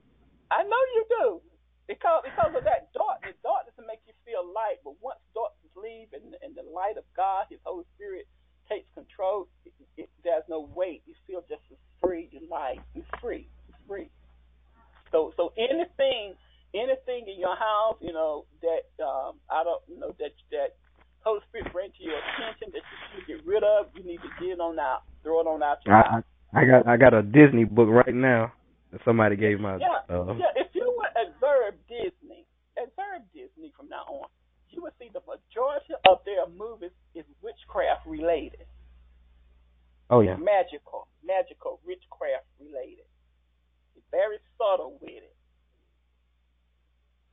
Speaker 2: I know you do. Because because of that darkness, darkness will make you feel light. But once darkness leave and, and the light of God, His Holy Spirit takes control, it, it, there's no weight. You feel just as free, you're light, you're free, you free. So so anything anything in your house, you know, that um I don't you know, that that Holy Spirit bring to your attention that you should get rid of, you need to get it on out. Throw it on out your.
Speaker 3: I, I I got I got a Disney book right now that somebody gave my
Speaker 2: Yeah,
Speaker 3: uh,
Speaker 2: yeah. If you observe Disney, observe Disney from now on, you will see the majority of their movies is witchcraft related,
Speaker 3: Oh yeah.
Speaker 2: magical, magical witchcraft related. It's very subtle with it,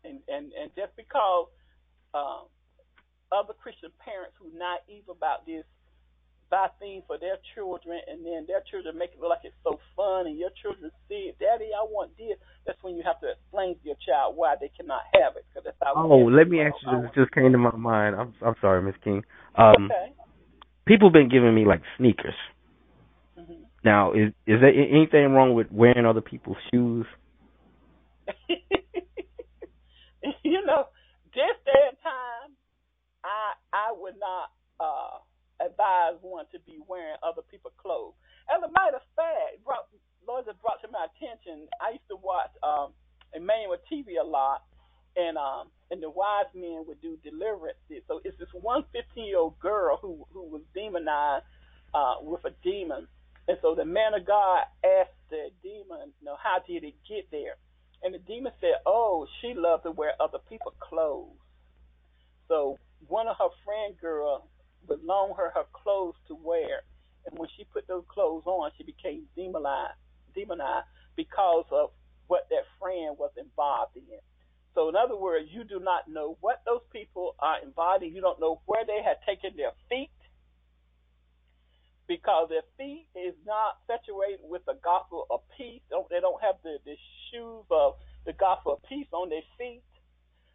Speaker 2: and and and just because um, other Christian parents who naive about this buy things for their children, and then their children make it look like it's so fun, and your children see it, Daddy, I want this. That's when you have to explain to your child why they cannot have it. Cause that's how
Speaker 3: Oh, let me ask you. This just came to my mind. I'm I'm sorry, Miss King. Um,
Speaker 2: Okay.
Speaker 3: people been giving me like sneakers.
Speaker 2: hmm
Speaker 3: Now, is is there anything wrong with wearing other people's shoes?
Speaker 2: you know, this day and time, I I would not uh advise one to be wearing other people's clothes. As a matter of fact, brought, Lord just brought to my attention. I used to watch Emmanuel TV a lot, and um, and the wise men would do deliverances. So it's this one 15 year old girl who who was demonized uh, with a demon, and so the man of God asked the demon, you know, how did it get there? And the demon said, oh, she loved to wear other people's clothes. So one of her friend girls would loan her her clothes to wear, and when she put those clothes on, she became demonized, demonized because of what that friend was involved in. So in other words, you do not know what those people are involved in. You don't know where they had taken their feet because their feet is not saturated with the gospel of peace. They don't have the, the shoes of the gospel of peace on their feet.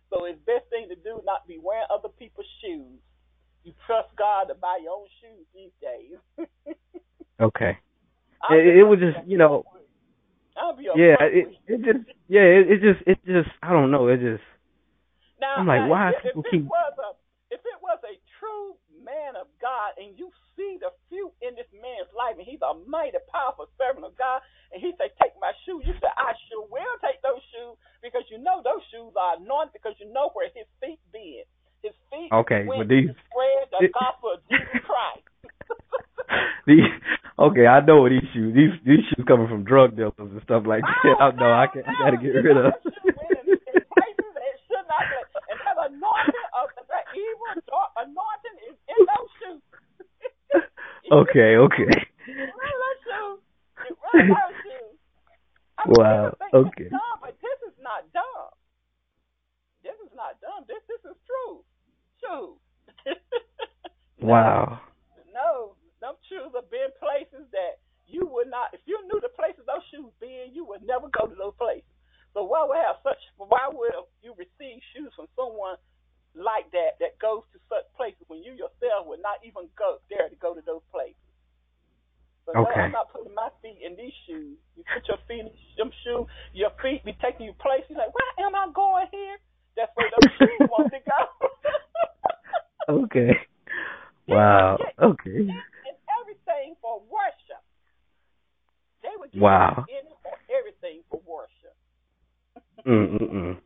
Speaker 2: So it's best thing to do not be wearing other people's shoes. You trust God to buy your own shoes these days.
Speaker 3: okay. It, it was just you know. yeah, it, it just yeah it, it just it just I don't know it just.
Speaker 2: Now,
Speaker 3: I'm like,
Speaker 2: now,
Speaker 3: why
Speaker 2: if,
Speaker 3: people
Speaker 2: if
Speaker 3: keep?
Speaker 2: It was a, if it was a true man of God, and you see the fruit in this man's life, and he's a mighty powerful servant of God, and he say, "Take my shoes," you say, "I sure will take those shoes," because you know those shoes are anointed, because you know where his feet been. His feet
Speaker 3: Okay,
Speaker 2: went
Speaker 3: but these-
Speaker 2: to spread the gospel of Jesus Christ.
Speaker 3: These, okay, I know what these shoes. These these shoes coming from drug dealers and stuff like that. I know I can I gotta get rid of.
Speaker 2: Those shoes went in, in places that it should not be. And that anointing of that evil dark anointing is in those shoes.
Speaker 3: okay, okay.
Speaker 2: You run those shoes. You run those shoes. I mean,
Speaker 3: Wow,
Speaker 2: people think it's
Speaker 3: okay.
Speaker 2: Dumb, but this is not dumb. This is not dumb. This this is true.
Speaker 3: Wow.
Speaker 2: No, them shoes have been places that you would not. If you knew the places those shoes been, you would never go to those places. So why would have such? Why would you receive shoes from someone like that that goes to such places when you yourself would not even go there to go to those places? So no,
Speaker 3: Okay.
Speaker 2: I'm not putting my feet in these shoes. You put your feet in them shoes. Your feet be taking you places like, why am I going here? That's where those shoes want to go.
Speaker 3: Okay. Wow. Okay.
Speaker 2: and everything for worship. They would give
Speaker 3: Wow.
Speaker 2: you any or everything for worship.
Speaker 3: Mm mm.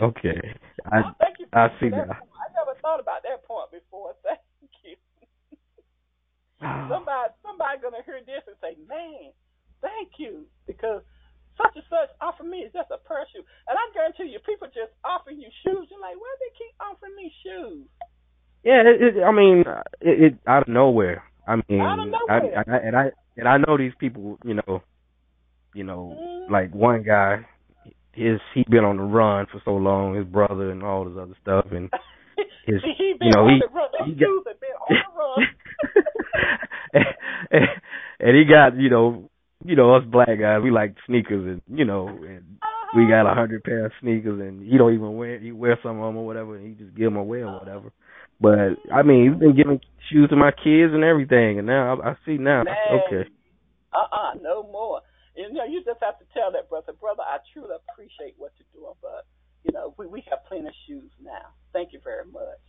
Speaker 3: Okay. I
Speaker 2: for
Speaker 3: I see
Speaker 2: that.
Speaker 3: that.
Speaker 2: I never thought about that point before. Thank you. Somebody, somebody gonna hear this and say, "Man, thank you," because such and such offer me is just a pair of shoes, and I guarantee you, people just offer you shoes. You're like, why do they keep offering me shoes?
Speaker 3: Yeah, it, it, I mean, it, it out of nowhere. I mean,
Speaker 2: of
Speaker 3: I,
Speaker 2: nowhere.
Speaker 3: I, and I and I know these people. You know, you know,
Speaker 2: Mhm.
Speaker 3: like one guy, his he been on the run for so long. His brother and all this other stuff, and his,
Speaker 2: he
Speaker 3: you know,
Speaker 2: on
Speaker 3: he
Speaker 2: the run. Those
Speaker 3: he got-
Speaker 2: been on the run.
Speaker 3: and, and he got you know, you know us black guys, we like sneakers, and you know, and we got a hundred pair of sneakers, and he don't even wear he wear some of them or whatever, and he just give them away or whatever. But I mean, you've been giving shoes to my kids and everything, and now I, I see now.
Speaker 2: Man.
Speaker 3: Okay,
Speaker 2: Uh uh no more. You know, you just have to tell that brother, brother, I truly appreciate what you're doing, but you know, we we have plenty of shoes now. Thank you very much.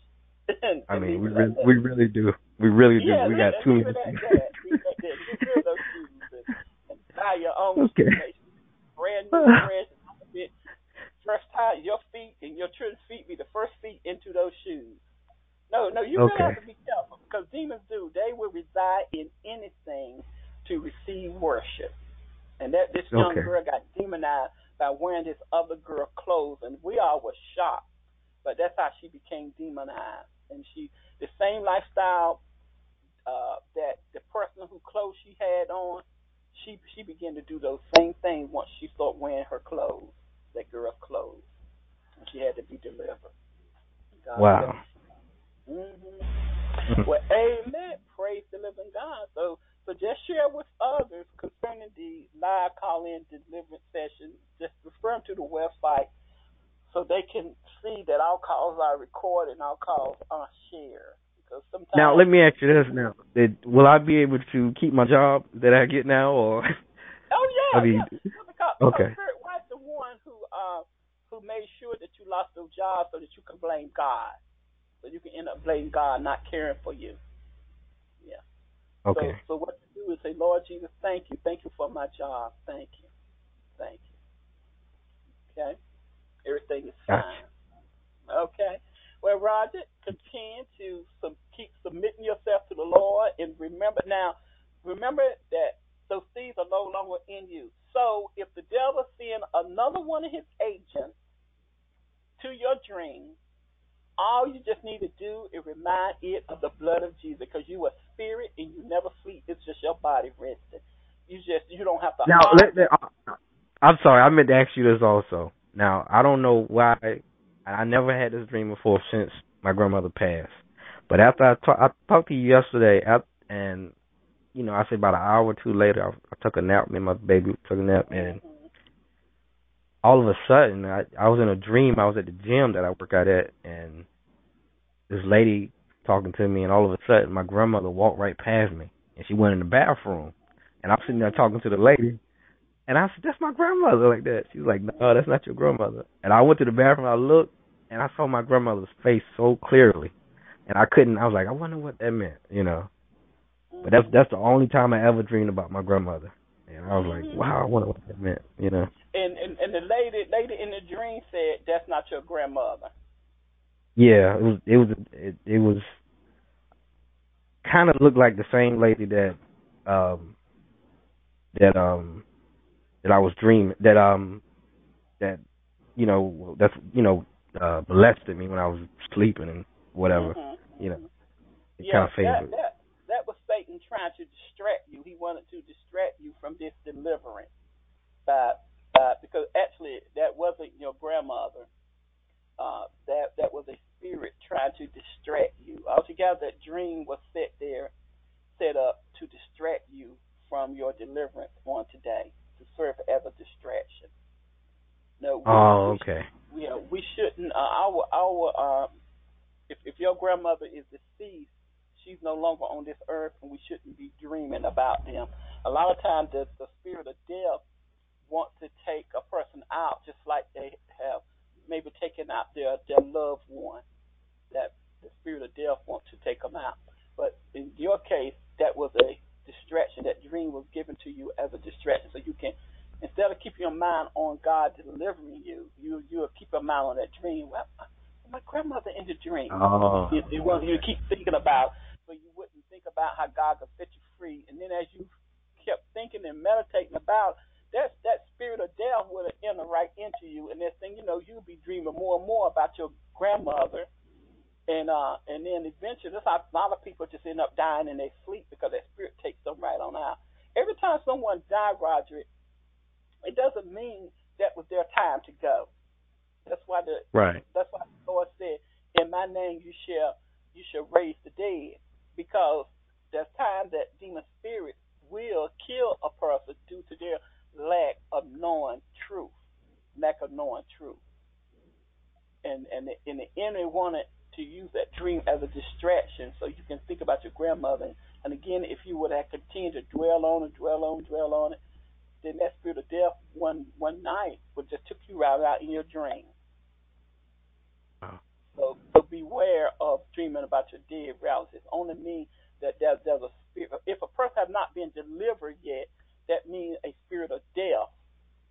Speaker 3: I mean, we really, we really do, we really do.
Speaker 2: yeah,
Speaker 3: we got too many.
Speaker 2: that. Leave it at that. Get rid of those shoes and, and buy your own
Speaker 3: Okay.
Speaker 2: Brand new, fresh, outfit. First time your feet and your children's feet be the first feet into those shoes. No, no, you really have to be careful because demons do. They will reside in anything to receive worship. And that this young
Speaker 3: Okay.
Speaker 2: girl got demonized by wearing this other girl clothes, and we all were shocked. But that's how she became demonized, and she the same lifestyle uh, that the person who clothes she had on, she she began to do those same things once she started wearing her clothes, that girl's clothes, and she had to be delivered. God
Speaker 3: Wow.
Speaker 2: Hmm Well, amen. Praise the living God. So, so just share with others concerning the live call-in deliverance session. Just refer them to the website so they can see that our calls are recorded and our calls are shared. Because sometimes
Speaker 3: Now let me ask you this: Now, did, will I be able to keep my job that I get now, or
Speaker 2: Oh yeah,
Speaker 3: I mean,
Speaker 2: yeah. Because,
Speaker 3: okay.
Speaker 2: Spirit was the one who uh who made sure that you lost your job so that you can blame God. So you can end up blaming God not caring for you. Yeah.
Speaker 3: okay?
Speaker 2: So, so what you do is say, Lord Jesus, thank you, thank you for my job, thank you, thank you. Okay. Everything is fine. Gotcha. Okay. Well, Roger, continue to sub- keep submitting yourself to the Lord, and remember now, remember that those seeds are no longer in you. So, if the devil sends another one of his agents to your dream, all you just need to do is remind it of the blood of Jesus, because you are spirit and you never sleep. It's just your body resting. You just you don't have to.
Speaker 3: Now, let, let, uh, I'm sorry. I meant to ask you this also. Now, I don't know why I never had this dream before since my grandmother passed. But after I, talk, I talked to you yesterday, I, and you know, I say about an hour or two later, I, I took a nap. Me and my baby took a nap, and all of a sudden, I, I was in a dream. I was at the gym that I work out at, and this lady talking to me, and all of a sudden, my grandmother walked right past me, and she went in the bathroom, and I'm sitting there talking to the lady, and I said, "That's my grandmother," like that. She was like, "No, that's not your grandmother." And I went to the bathroom. I looked, and I saw my grandmother's face so clearly, and I couldn't. I was like, I wonder what that meant, you know. But that's that's the only time I ever dreamed about my grandmother, and I was like, wow, I wonder what that meant, you know.
Speaker 2: And and and the lady lady in the dream said, "That's not your grandmother."
Speaker 3: Yeah, it was it was it, it was kind of looked like the same lady that um that um that I was dreaming that um that you know that's you know uh molested me when I was sleeping and whatever
Speaker 2: Mm-hmm.
Speaker 3: you know it
Speaker 2: Yeah,
Speaker 3: kind of
Speaker 2: that, that that was Satan trying to distract you. He wanted to distract you from this deliverance, by, by because actually that wasn't your grandmother. Uh, that that was a spirit trying to distract you. Altogether, that dream was set there, set up to distract you from your deliverance on today, to serve as a distraction. No. We,
Speaker 3: oh okay
Speaker 2: you know, we shouldn't. Uh, our our um, if if your grandmother is deceased, she's no longer on this earth, and we shouldn't be dreaming about them. A lot of times, the the spirit of death wants to take a person out, just like they have maybe taken out their their loved one. That the spirit of death wants to take them out. But in your case, that was a distraction. That dream was given to you as a distraction, so you can instead of keeping your mind on God delivering you, you you keep your mind on that dream. Well, my grandmother in the dream.
Speaker 3: oh
Speaker 2: You, you, well, you keep thinking about, but you wouldn't think about how God could set you free. And then as you kept thinking and meditating about that, that spirit of death would have entered right into you. And next thing you know, you'll be dreaming more and more about your grandmother. And uh, and then eventually, that's how a lot of people just end up dying in their sleep because that spirit takes them right on out. Every time someone dies, Roger, it doesn't mean that was their time to go. That's why the
Speaker 3: right
Speaker 2: that's why the Lord said, "In my name you shall you shall raise the dead," because there's time that demon spirits will kill a person due to their lack of knowing truth, lack of knowing truth, and and the, and the enemy wanted to use that dream as a distraction so you can think about your grandmother. And again, if you would have continued to dwell on it, dwell on, dwell on it, then that spirit of death one one night would just took you right out in your dream.
Speaker 3: Wow.
Speaker 2: So, so beware of dreaming about your dead relatives. Only means that there's, there's a spirit. If a person has not been delivered yet, that means a spirit of death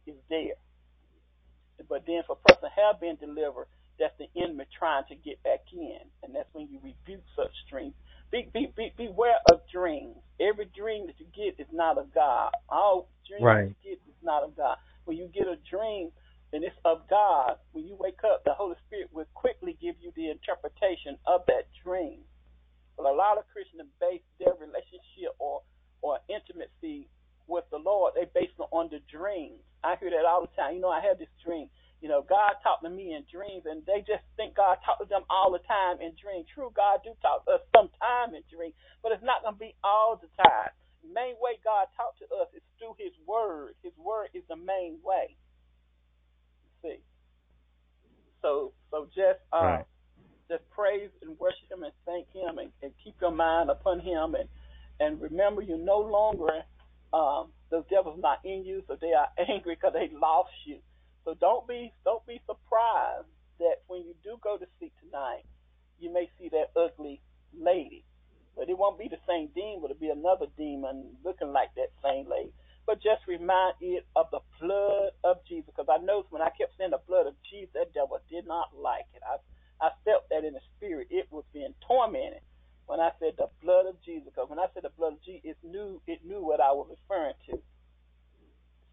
Speaker 2: is there. But then if a person have been delivered, that's the enemy trying to get back in, and that's when you rebuke such dreams. Be, be, be, beware of dreams. Every dream that you get is not of God. All dreams
Speaker 3: Right.
Speaker 2: you get is not of God. When you get a dream and it's of God, when you wake up, the Holy Spirit will quickly give you the interpretation of that dream. But a lot of Christians base their relationship or or intimacy with the Lord, they based it on the dreams. I hear that all the time. You know, I had this dream. You know, God talked to me in dreams, and they just think God talked to them all the time in dreams. True, God do talk to us sometime in dreams, but it's not going to be all the time. The main way God talks to us is through His Word. His Word is the main way. See, so so just uh,
Speaker 3: Right.
Speaker 2: just praise and worship Him and thank Him and, and keep your mind upon Him and and remember you're no longer um, those devils not in you, so they are angry because they lost you. So don't be don't be surprised that when you do go to sleep tonight, you may see that ugly lady, but it won't be the same demon. It'll be another demon looking like that same lady. But just remind it of the blood of Jesus. Because I noticed when I kept saying the blood of Jesus, that devil did not like it. I I felt that in the spirit. It was being tormented when I said the blood of Jesus. Because when I said the blood of Jesus, it knew it knew what I was referring to.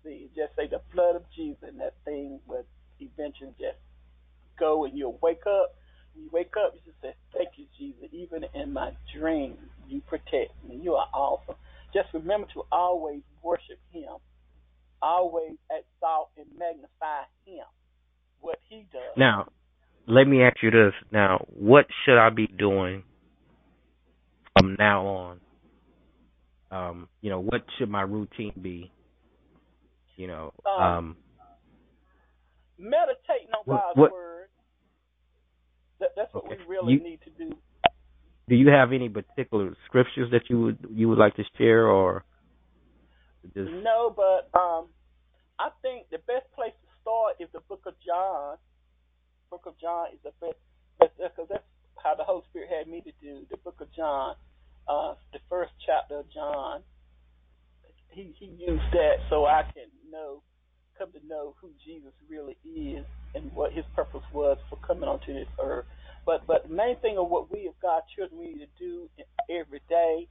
Speaker 2: See, just say the blood of Jesus, and that thing would eventually just go, and you'll wake up. You wake up, you just say, "Thank you, Jesus." Even in my dreams, you protect me. You are awesome. Just remember to always worship Him, always exalt and magnify Him, what He does.
Speaker 3: Now, let me ask you this. Now, what should I be doing from now on? Um, you know, what should my routine be? You know,
Speaker 2: Um,
Speaker 3: um,
Speaker 2: Meditating on
Speaker 3: What-
Speaker 2: God's
Speaker 3: what-
Speaker 2: word. That, that's what we really
Speaker 3: You-
Speaker 2: need to do.
Speaker 3: do you have any particular scriptures that you would you would like to share, or just
Speaker 2: No, but um, I think the best place to start is the Book of John. Book of John is the best because that's how the Holy Spirit had me to do the Book of John, uh, the first chapter of John. He he used that so I can know, come to know who Jesus really is and what His purpose was for coming onto this earth. But but the main thing of what we as God children we need to do every day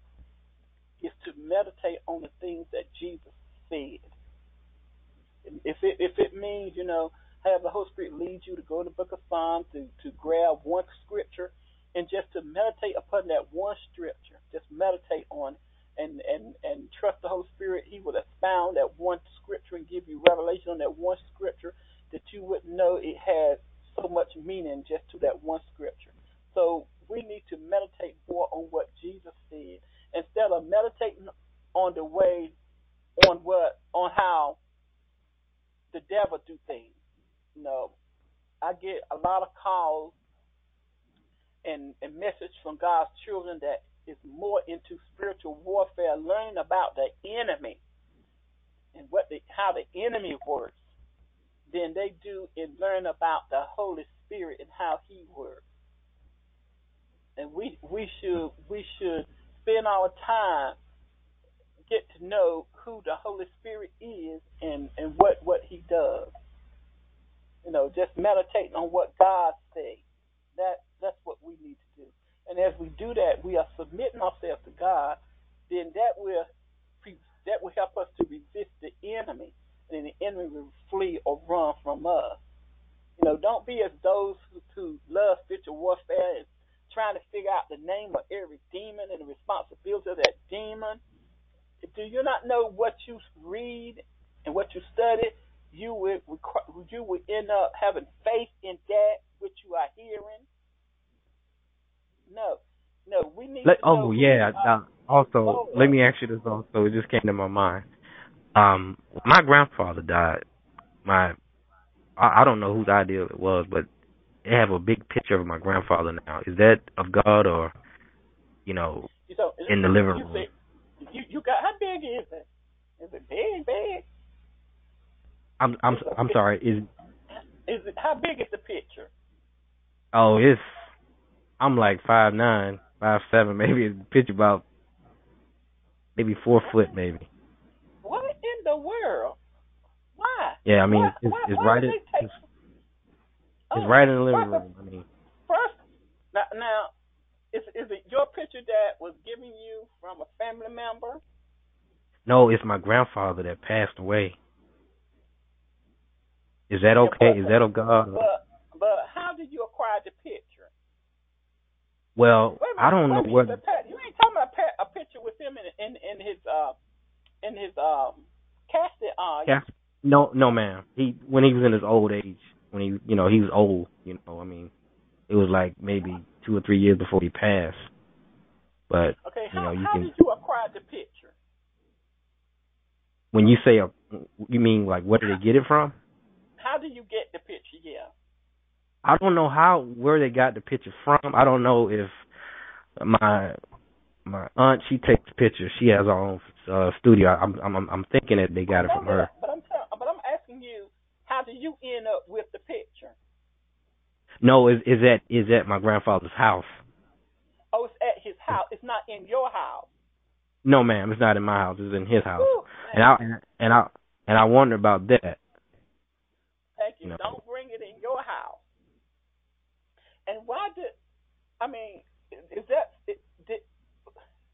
Speaker 2: is to meditate on the things that Jesus said. If it if it means you know have the Holy Spirit lead you to go to the Book of Psalms to to grab one scripture and just to meditate upon that one scripture, just meditate on and and and trust the Holy Spirit. He will expound that one scripture and give you revelation on that one scripture that you wouldn't know it has so much meaning just to that one scripture. So we need to meditate more on what Jesus said instead of meditating on the way on what on how the devil do things. You know, I get a lot of calls and and message from God's children that is more into spiritual warfare, learning about the enemy and what the how the enemy works than they do in learning about the Holy Spirit and how He works. And we we should we should spend our time get to know who the Holy Spirit is and and what what He does. You know, just meditating on what God says. That that's what we need to do. And as we do that, we are submitting ourselves to God. Then that will that will help us to resist the enemy, and then the enemy will flee or run from us. You know, don't be as those who, who love spiritual warfare and trying to figure out the name of every demon and the responsibility of that demon. Do you not know what you read and what you study? You would you would end up having faith in that which you are hearing. No, no, we need.
Speaker 3: Let,
Speaker 2: to know
Speaker 3: oh yeah. Uh, also, let me ask you this. Also, it just came to my mind. Um, my grandfather died. My, I, I don't know whose idea it was, but they have a big picture of my grandfather now. Is that of God or, you know,
Speaker 2: So,
Speaker 3: in the living room?
Speaker 2: say- you you got how big is it? Is it big, big?
Speaker 3: I'm I'm I'm sorry. Is
Speaker 2: Is it how big is the picture?
Speaker 3: oh, it's I'm like five nine, five seven, maybe picture about maybe four foot, maybe.
Speaker 2: What in the world? Why?
Speaker 3: Yeah, I mean,
Speaker 2: Why-
Speaker 3: it's
Speaker 2: why-
Speaker 3: it's
Speaker 2: why
Speaker 3: right. In,
Speaker 2: take-
Speaker 3: it's, it's
Speaker 2: Oh,
Speaker 3: right in the living
Speaker 2: of-
Speaker 3: room. I mean,
Speaker 2: First, now, now, is is it your picture that was given you from a family member?
Speaker 3: no, it's my grandfather that passed away. Is that
Speaker 2: Yeah,
Speaker 3: okay?
Speaker 2: but-
Speaker 3: Is that God?
Speaker 2: But but how did you acquire the picture?
Speaker 3: Well,
Speaker 2: Wait a minute,
Speaker 3: I don't know what.
Speaker 2: you Pat- You ain't talking about Pat, a picture with him in in in his uh in his um casket on.
Speaker 3: Yeah. No, no, ma'am. He when he was in his old age, when he, you know, he was old. You know, I mean, it was like maybe two or three years before he passed. But
Speaker 2: Okay,
Speaker 3: you
Speaker 2: how
Speaker 3: know, you
Speaker 2: how
Speaker 3: can
Speaker 2: did you acquire the picture?
Speaker 3: when you say a, you mean like where did they get it from?
Speaker 2: How do you get the picture? Yeah.
Speaker 3: I don't know how where they got the picture from. I don't know if my my aunt she takes pictures. She has her own uh, studio. I'm I'm I'm thinking that they got it from her.
Speaker 2: But I'm tell, but I'm asking you, how did you end up with the picture?
Speaker 3: No, is is that is at my grandfather's house?
Speaker 2: Oh, it's at his house. It's not in your house.
Speaker 3: No, ma'am, it's not in my house. It's in his house.
Speaker 2: Ooh,
Speaker 3: And I and I and I wonder about that.
Speaker 2: Thank you.
Speaker 3: No.
Speaker 2: Don't bring it in your house. And why did? I mean, is that it, did,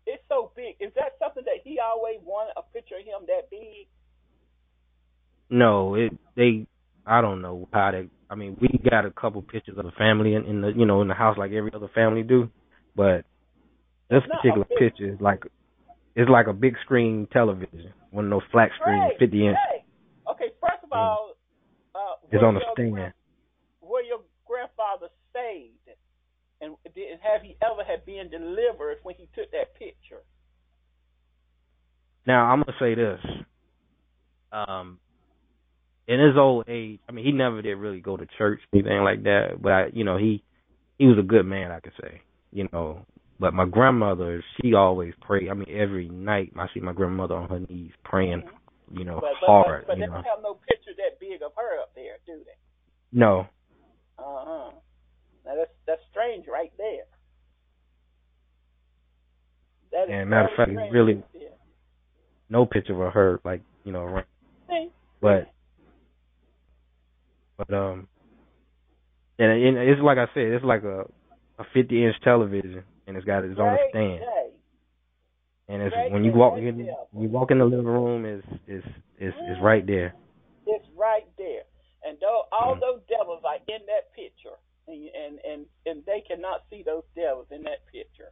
Speaker 2: it's so big? Is that something that he always wanted a picture of him that big?
Speaker 3: No, it they I don't know how they. I mean, we got a couple pictures of the family in, in the you know in the house like every other family do, but this
Speaker 2: not
Speaker 3: particular
Speaker 2: big-
Speaker 3: picture is like it's like a big screen television, one of those flat screen,
Speaker 2: Right,
Speaker 3: fifty inch.
Speaker 2: right. Okay, first of all, uh,
Speaker 3: It's on a
Speaker 2: your
Speaker 3: stand.
Speaker 2: Where your grandfather stayed, and did, have he ever had been delivered when he took that picture?
Speaker 3: Now I'm gonna say this. Um, in his old age, I mean, he never did really go to church, anything like that. But I, you know, he he was a good man, I could say. You know, but my grandmother, she always prayed. I mean, every night I see my grandmother on her knees praying. You know,
Speaker 2: But but,
Speaker 3: hard.
Speaker 2: but, but
Speaker 3: you
Speaker 2: they
Speaker 3: know,
Speaker 2: don't have no picture that big of her up there, do they?
Speaker 3: no,
Speaker 2: Uh huh. Now that's that's strange right there. That is
Speaker 3: And matter of fact, really-
Speaker 2: right
Speaker 3: no picture of her, like you know, around.
Speaker 2: See?
Speaker 3: but but um, and, and it's like I said, it's like a a 50 inch television, and it's got its own stand. And it's when you walk in, you walk in the living room, is is is is right there.
Speaker 2: It's right there. And though all
Speaker 3: Mhm.
Speaker 2: those devils are in that picture, and and and and they cannot see those devils in that picture.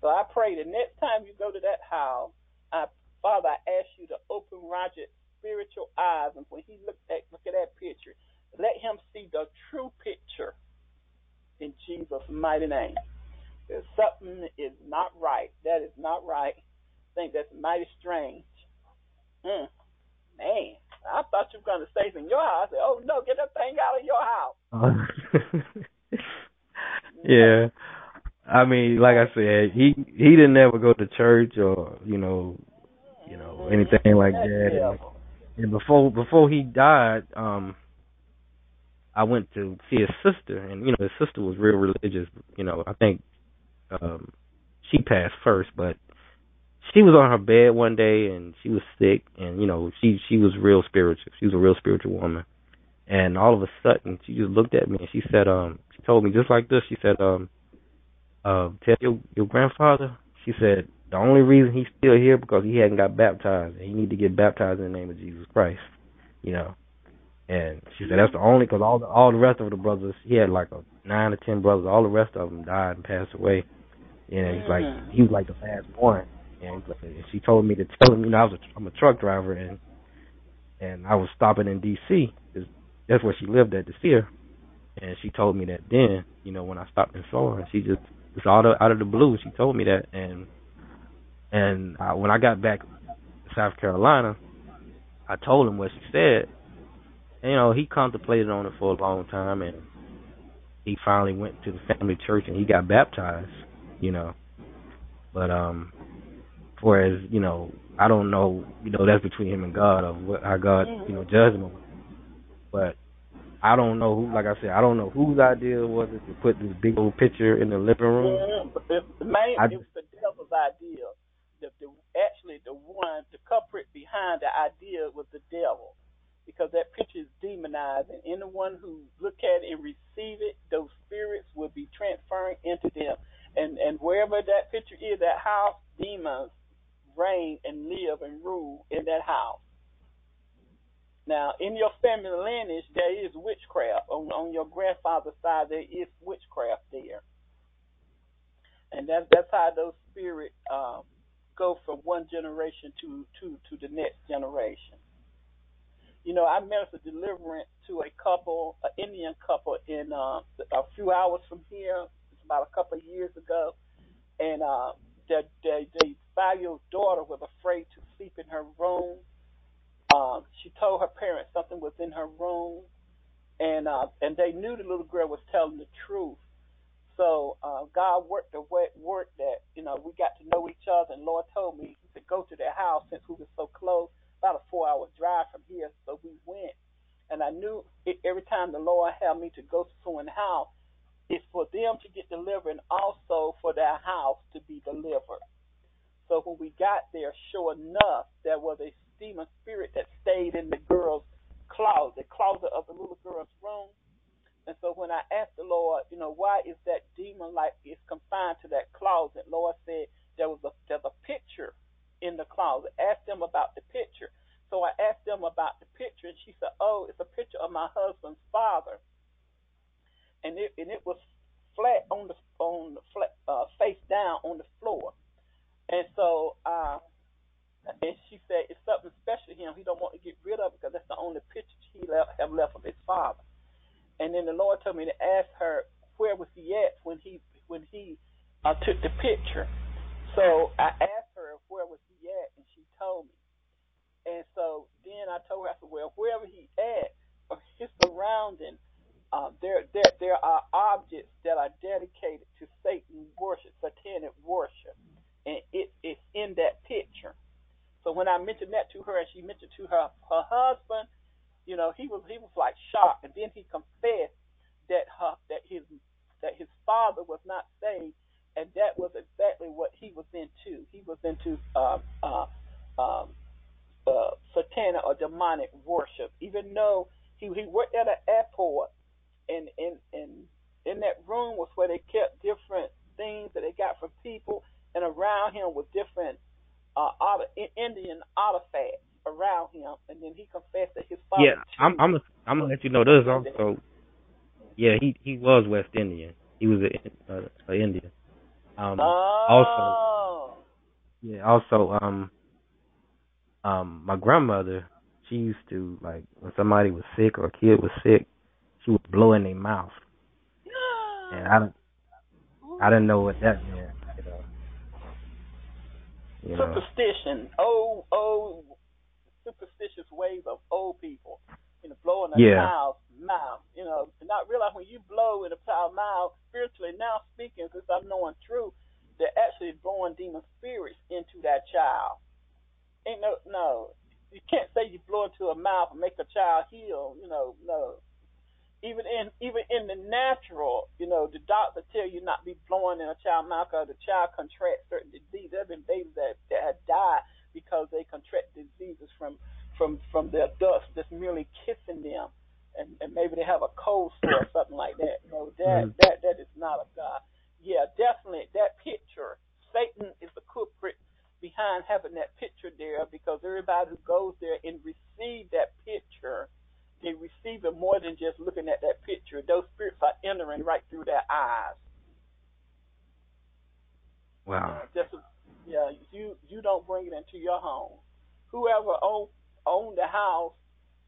Speaker 2: So I pray the next time you go to that house, I, Father, I ask you to open Roger's spiritual eyes, and when he look at look at that picture, let him see the true picture. In Jesus' mighty name. If something is not right, that is not right. I think that's mighty strange. Mm. Man, I thought you were going to say from your house. I said, oh no, get that thing out of your house.
Speaker 3: yeah, I mean, like I said, he he didn't ever go to church or you know, you know anything like
Speaker 2: That
Speaker 3: that. And, before before he died, um, I went to see his sister, and you know his sister was real religious. You know, I think um she passed first, but she was on her bed one day and she was sick, and you know she she was real spiritual. She was a real spiritual woman, and all of a sudden she just looked at me and she said, um, she told me just like this. She said, um, uh, tell your your grandfather. She said the only reason he's still here because he hadn't got baptized, and he need to get baptized in the name of Jesus Christ. You know. And she said that's the only because all the all the rest of the brothers he had like a nine or ten brothers all the rest of them died and passed away, and he's like
Speaker 2: Mhm.
Speaker 3: he was like the last one, and she told me to tell him you know I was a, I'm a truck driver and and I was stopping in D.C. that's where she lived at to see her, and she told me that then you know when I stopped and saw her, she just it's of out of the blue she told me that and and I, when I got back to South Carolina, I told him what she said And, you know, he contemplated on it for a long time, and he finally went to the family church and he got baptized. You know, but um, whereas you know, I don't know, you know, that's between him and God of what how God, you know, judged him. But I don't know who, like I said, I don't know whose idea was it to put this big old picture in the living room.
Speaker 2: But the, the main,
Speaker 3: I-
Speaker 2: it was the devil's idea. The, the actually the one, the culprit behind the idea was the devil, because that picture is demonized, and anyone who look at it and receive it, those spirits will be transferring into them, and and wherever that picture is, that house, demons reign and live and rule in that house. Now, in your family lineage, there is witchcraft. On on your grandfather's side, there is witchcraft there and that's that's how those spirits um, go from one generation to to to the next generation. You know, I ministered deliverance to a couple, an Indian couple, in uh, a few hours from here. It's about a couple of years ago, and uh, their their, their five-year-old daughter was afraid to sleep in her room. Um, she told her parents something was in her room, and uh, and they knew the little girl was telling the truth. So uh, God worked the way work that you know we got to know each other, and Lord told me to go to their house since we were so close, about a four-hour drive from here. So we went, and I knew it, every time the Lord had me to go to someone's house, it's for them to get delivered, and also for their house to be delivered. So when we got there, sure enough, there was a demon spirit that stayed in the girl's closet, closet of the little girl's room. And so when I asked the Lord, you know, why is that demon like it's confined to that closet? Lord said there was a there's a picture in the closet. Ask them about the picture. So I asked them about the picture, and she said, "Oh, it's a picture of my husband's father." And it and it was flat on the on the flat, uh, face down on the floor. And so, uh, and she said it's something special to him. He don't want to get rid of it because that's the only picture he left, have left of his father. And then the Lord told me to ask her where was he at when he when he uh, took the picture. So I asked her where was he at, and she told me. And so then I told her, I said, well, wherever he at, or his surrounding, uh, there, there, there are objects that are dedicated to Satan worship, satanic worship, and it is in that picture. So when I mentioned that to her, and she mentioned to her her husband, you know, he was he was like shocked, and then he confessed that her that his that his father was not saved, and that was exactly what he was into. He was into uh, uh, um, uh, satanic or demonic worship, even though he he worked at an airport, and in in in that room was where they kept different things that they got from people, and around him was different uh, Indian artifacts around him, and then he confessed that his father.
Speaker 3: Yeah, I'm a, I'm gonna let you know this also. Yeah, he he was West Indian. He was a, a, a Indian. Um,
Speaker 2: oh.
Speaker 3: Also, yeah, also um um my grandmother she used to like when somebody was sick or a kid was sick, she would blow in their mouth. And I don't I didn't know what that meant, you know.
Speaker 2: Superstition. Oh oh superstitious ways of old people. Blowing a
Speaker 3: yeah.
Speaker 2: child's mouth. You know, not realize when you blow in a child's mouth, spiritually now speaking, because I'm knowing truth, they're actually blowing demon spirits into that child ain't no no. You can't say you blow into a mouth and make a child heal. You know, no. Even in even in the natural, you know, the doctor tell you not be blowing in a child's mouth because the child contracts certain diseases. There have been babies that, that have died because they contract diseases from from from their dust, just merely kissing them, and, and maybe they have a cold sore or something like that. You know, that mm-hmm. that that is not of God. Yeah, definitely that picture. Satan is the culprit behind having that picture there because everybody who goes there and receive that picture, they receive it more than just looking at that picture. Those spirits are entering right through their eyes.
Speaker 3: Wow.
Speaker 2: Uh, just yeah, you you don't bring it into your home. Whoever own own the house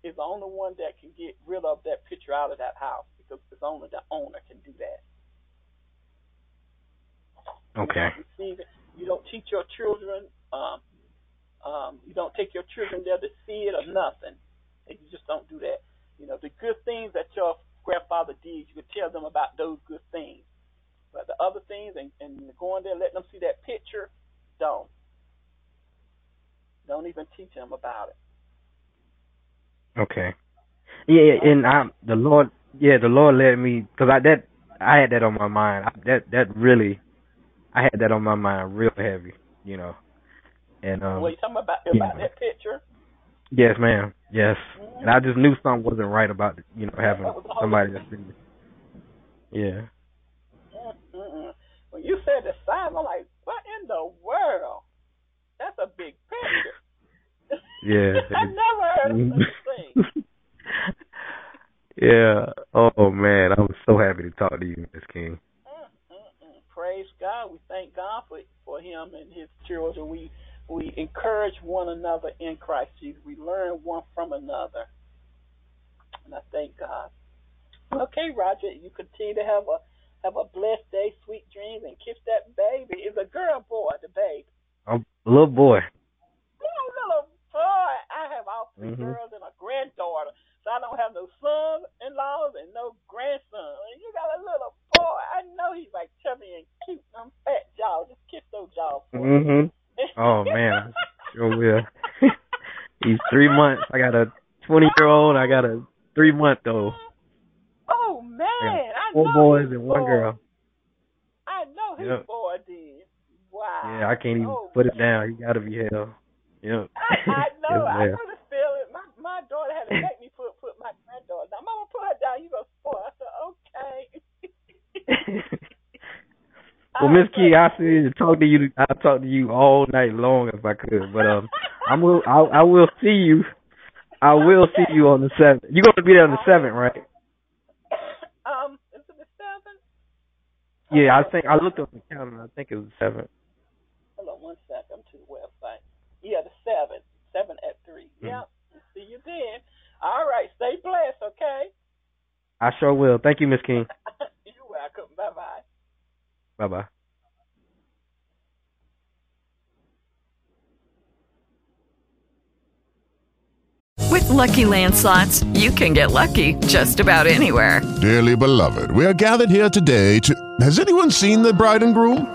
Speaker 2: is the only one that can get rid of that picture out of that house because it's only the owner can do that.
Speaker 3: Okay.
Speaker 2: You receive it you don't teach your children. Um, um, you don't take your children there to see it or nothing. And you just don't do that. You know, the good things that your grandfather did, you could tell them about those good things. But the other things and, and going there, and letting them see that picture, don't. Don't even teach them about it.
Speaker 3: Okay. Yeah, and I, the Lord, yeah, the Lord led me because I that I had that on my mind. I, that that really I had that on my mind real heavy, you know. And um
Speaker 2: What you talking about about that picture?
Speaker 3: Yes, ma'am. Yes. Mm-hmm. And I just knew something wasn't right about you know having somebody that's been Yeah.
Speaker 2: Mm-mm. When you said the size, I'm like, what in the world? That's a big picture.
Speaker 3: Yeah.
Speaker 2: I never heard of such thing.
Speaker 3: yeah. Oh man, I'm so happy to talk to you, Miss King
Speaker 2: praise God. We thank God for for him and his children. We we encourage one another in Christ Jesus. We learn one from another. And I thank God. Okay, Roger, you continue to have a have a blessed day, sweet dreams, and kiss that baby. Is a girl boy, the baby?
Speaker 3: A little boy.
Speaker 2: Yeah. I have all 3 mm-hmm. girls and a granddaughter. So I don't have no sons in laws and no grandson. And you got a little boy. I know he's like chubby and cute. I'm fat jaw. Just kiss those jaws for
Speaker 3: mm-hmm. oh man. Sure will. he's three months. I got a twenty year old, I got a three month old.
Speaker 2: Oh man. I
Speaker 3: four boys and one girl.
Speaker 2: I know he's yep. boy did. Wow.
Speaker 3: Yeah, I can't even oh, put it down. He gotta be hell. Yep.
Speaker 2: I, I know know. I know the feeling. My my daughter had to make me put put my granddaughter down. Mama, put her down. You go spoil. I said, okay.
Speaker 3: well, Miss King, I see to talk to you. I talk to you all night long if I could, but um, I'm will I, I will see you. I will see you on the seventh. You're gonna be there on the seventh, right?
Speaker 2: um, is it the seventh?
Speaker 3: Yeah, I think I looked on the calendar. I think it was the seventh.
Speaker 2: Hold on one sec. I'm to the website. Yeah, the seven. Seven at 3
Speaker 3: Mm-hmm.
Speaker 2: Yep. See you then. All right. Stay blessed. Okay.
Speaker 3: I sure will. Thank you, Miss King.
Speaker 2: You're welcome. Bye bye.
Speaker 3: Bye bye.
Speaker 4: With Lucky Land slots, you can get lucky just about anywhere.
Speaker 1: Dearly beloved, we are gathered here today to. Has anyone seen the bride and groom?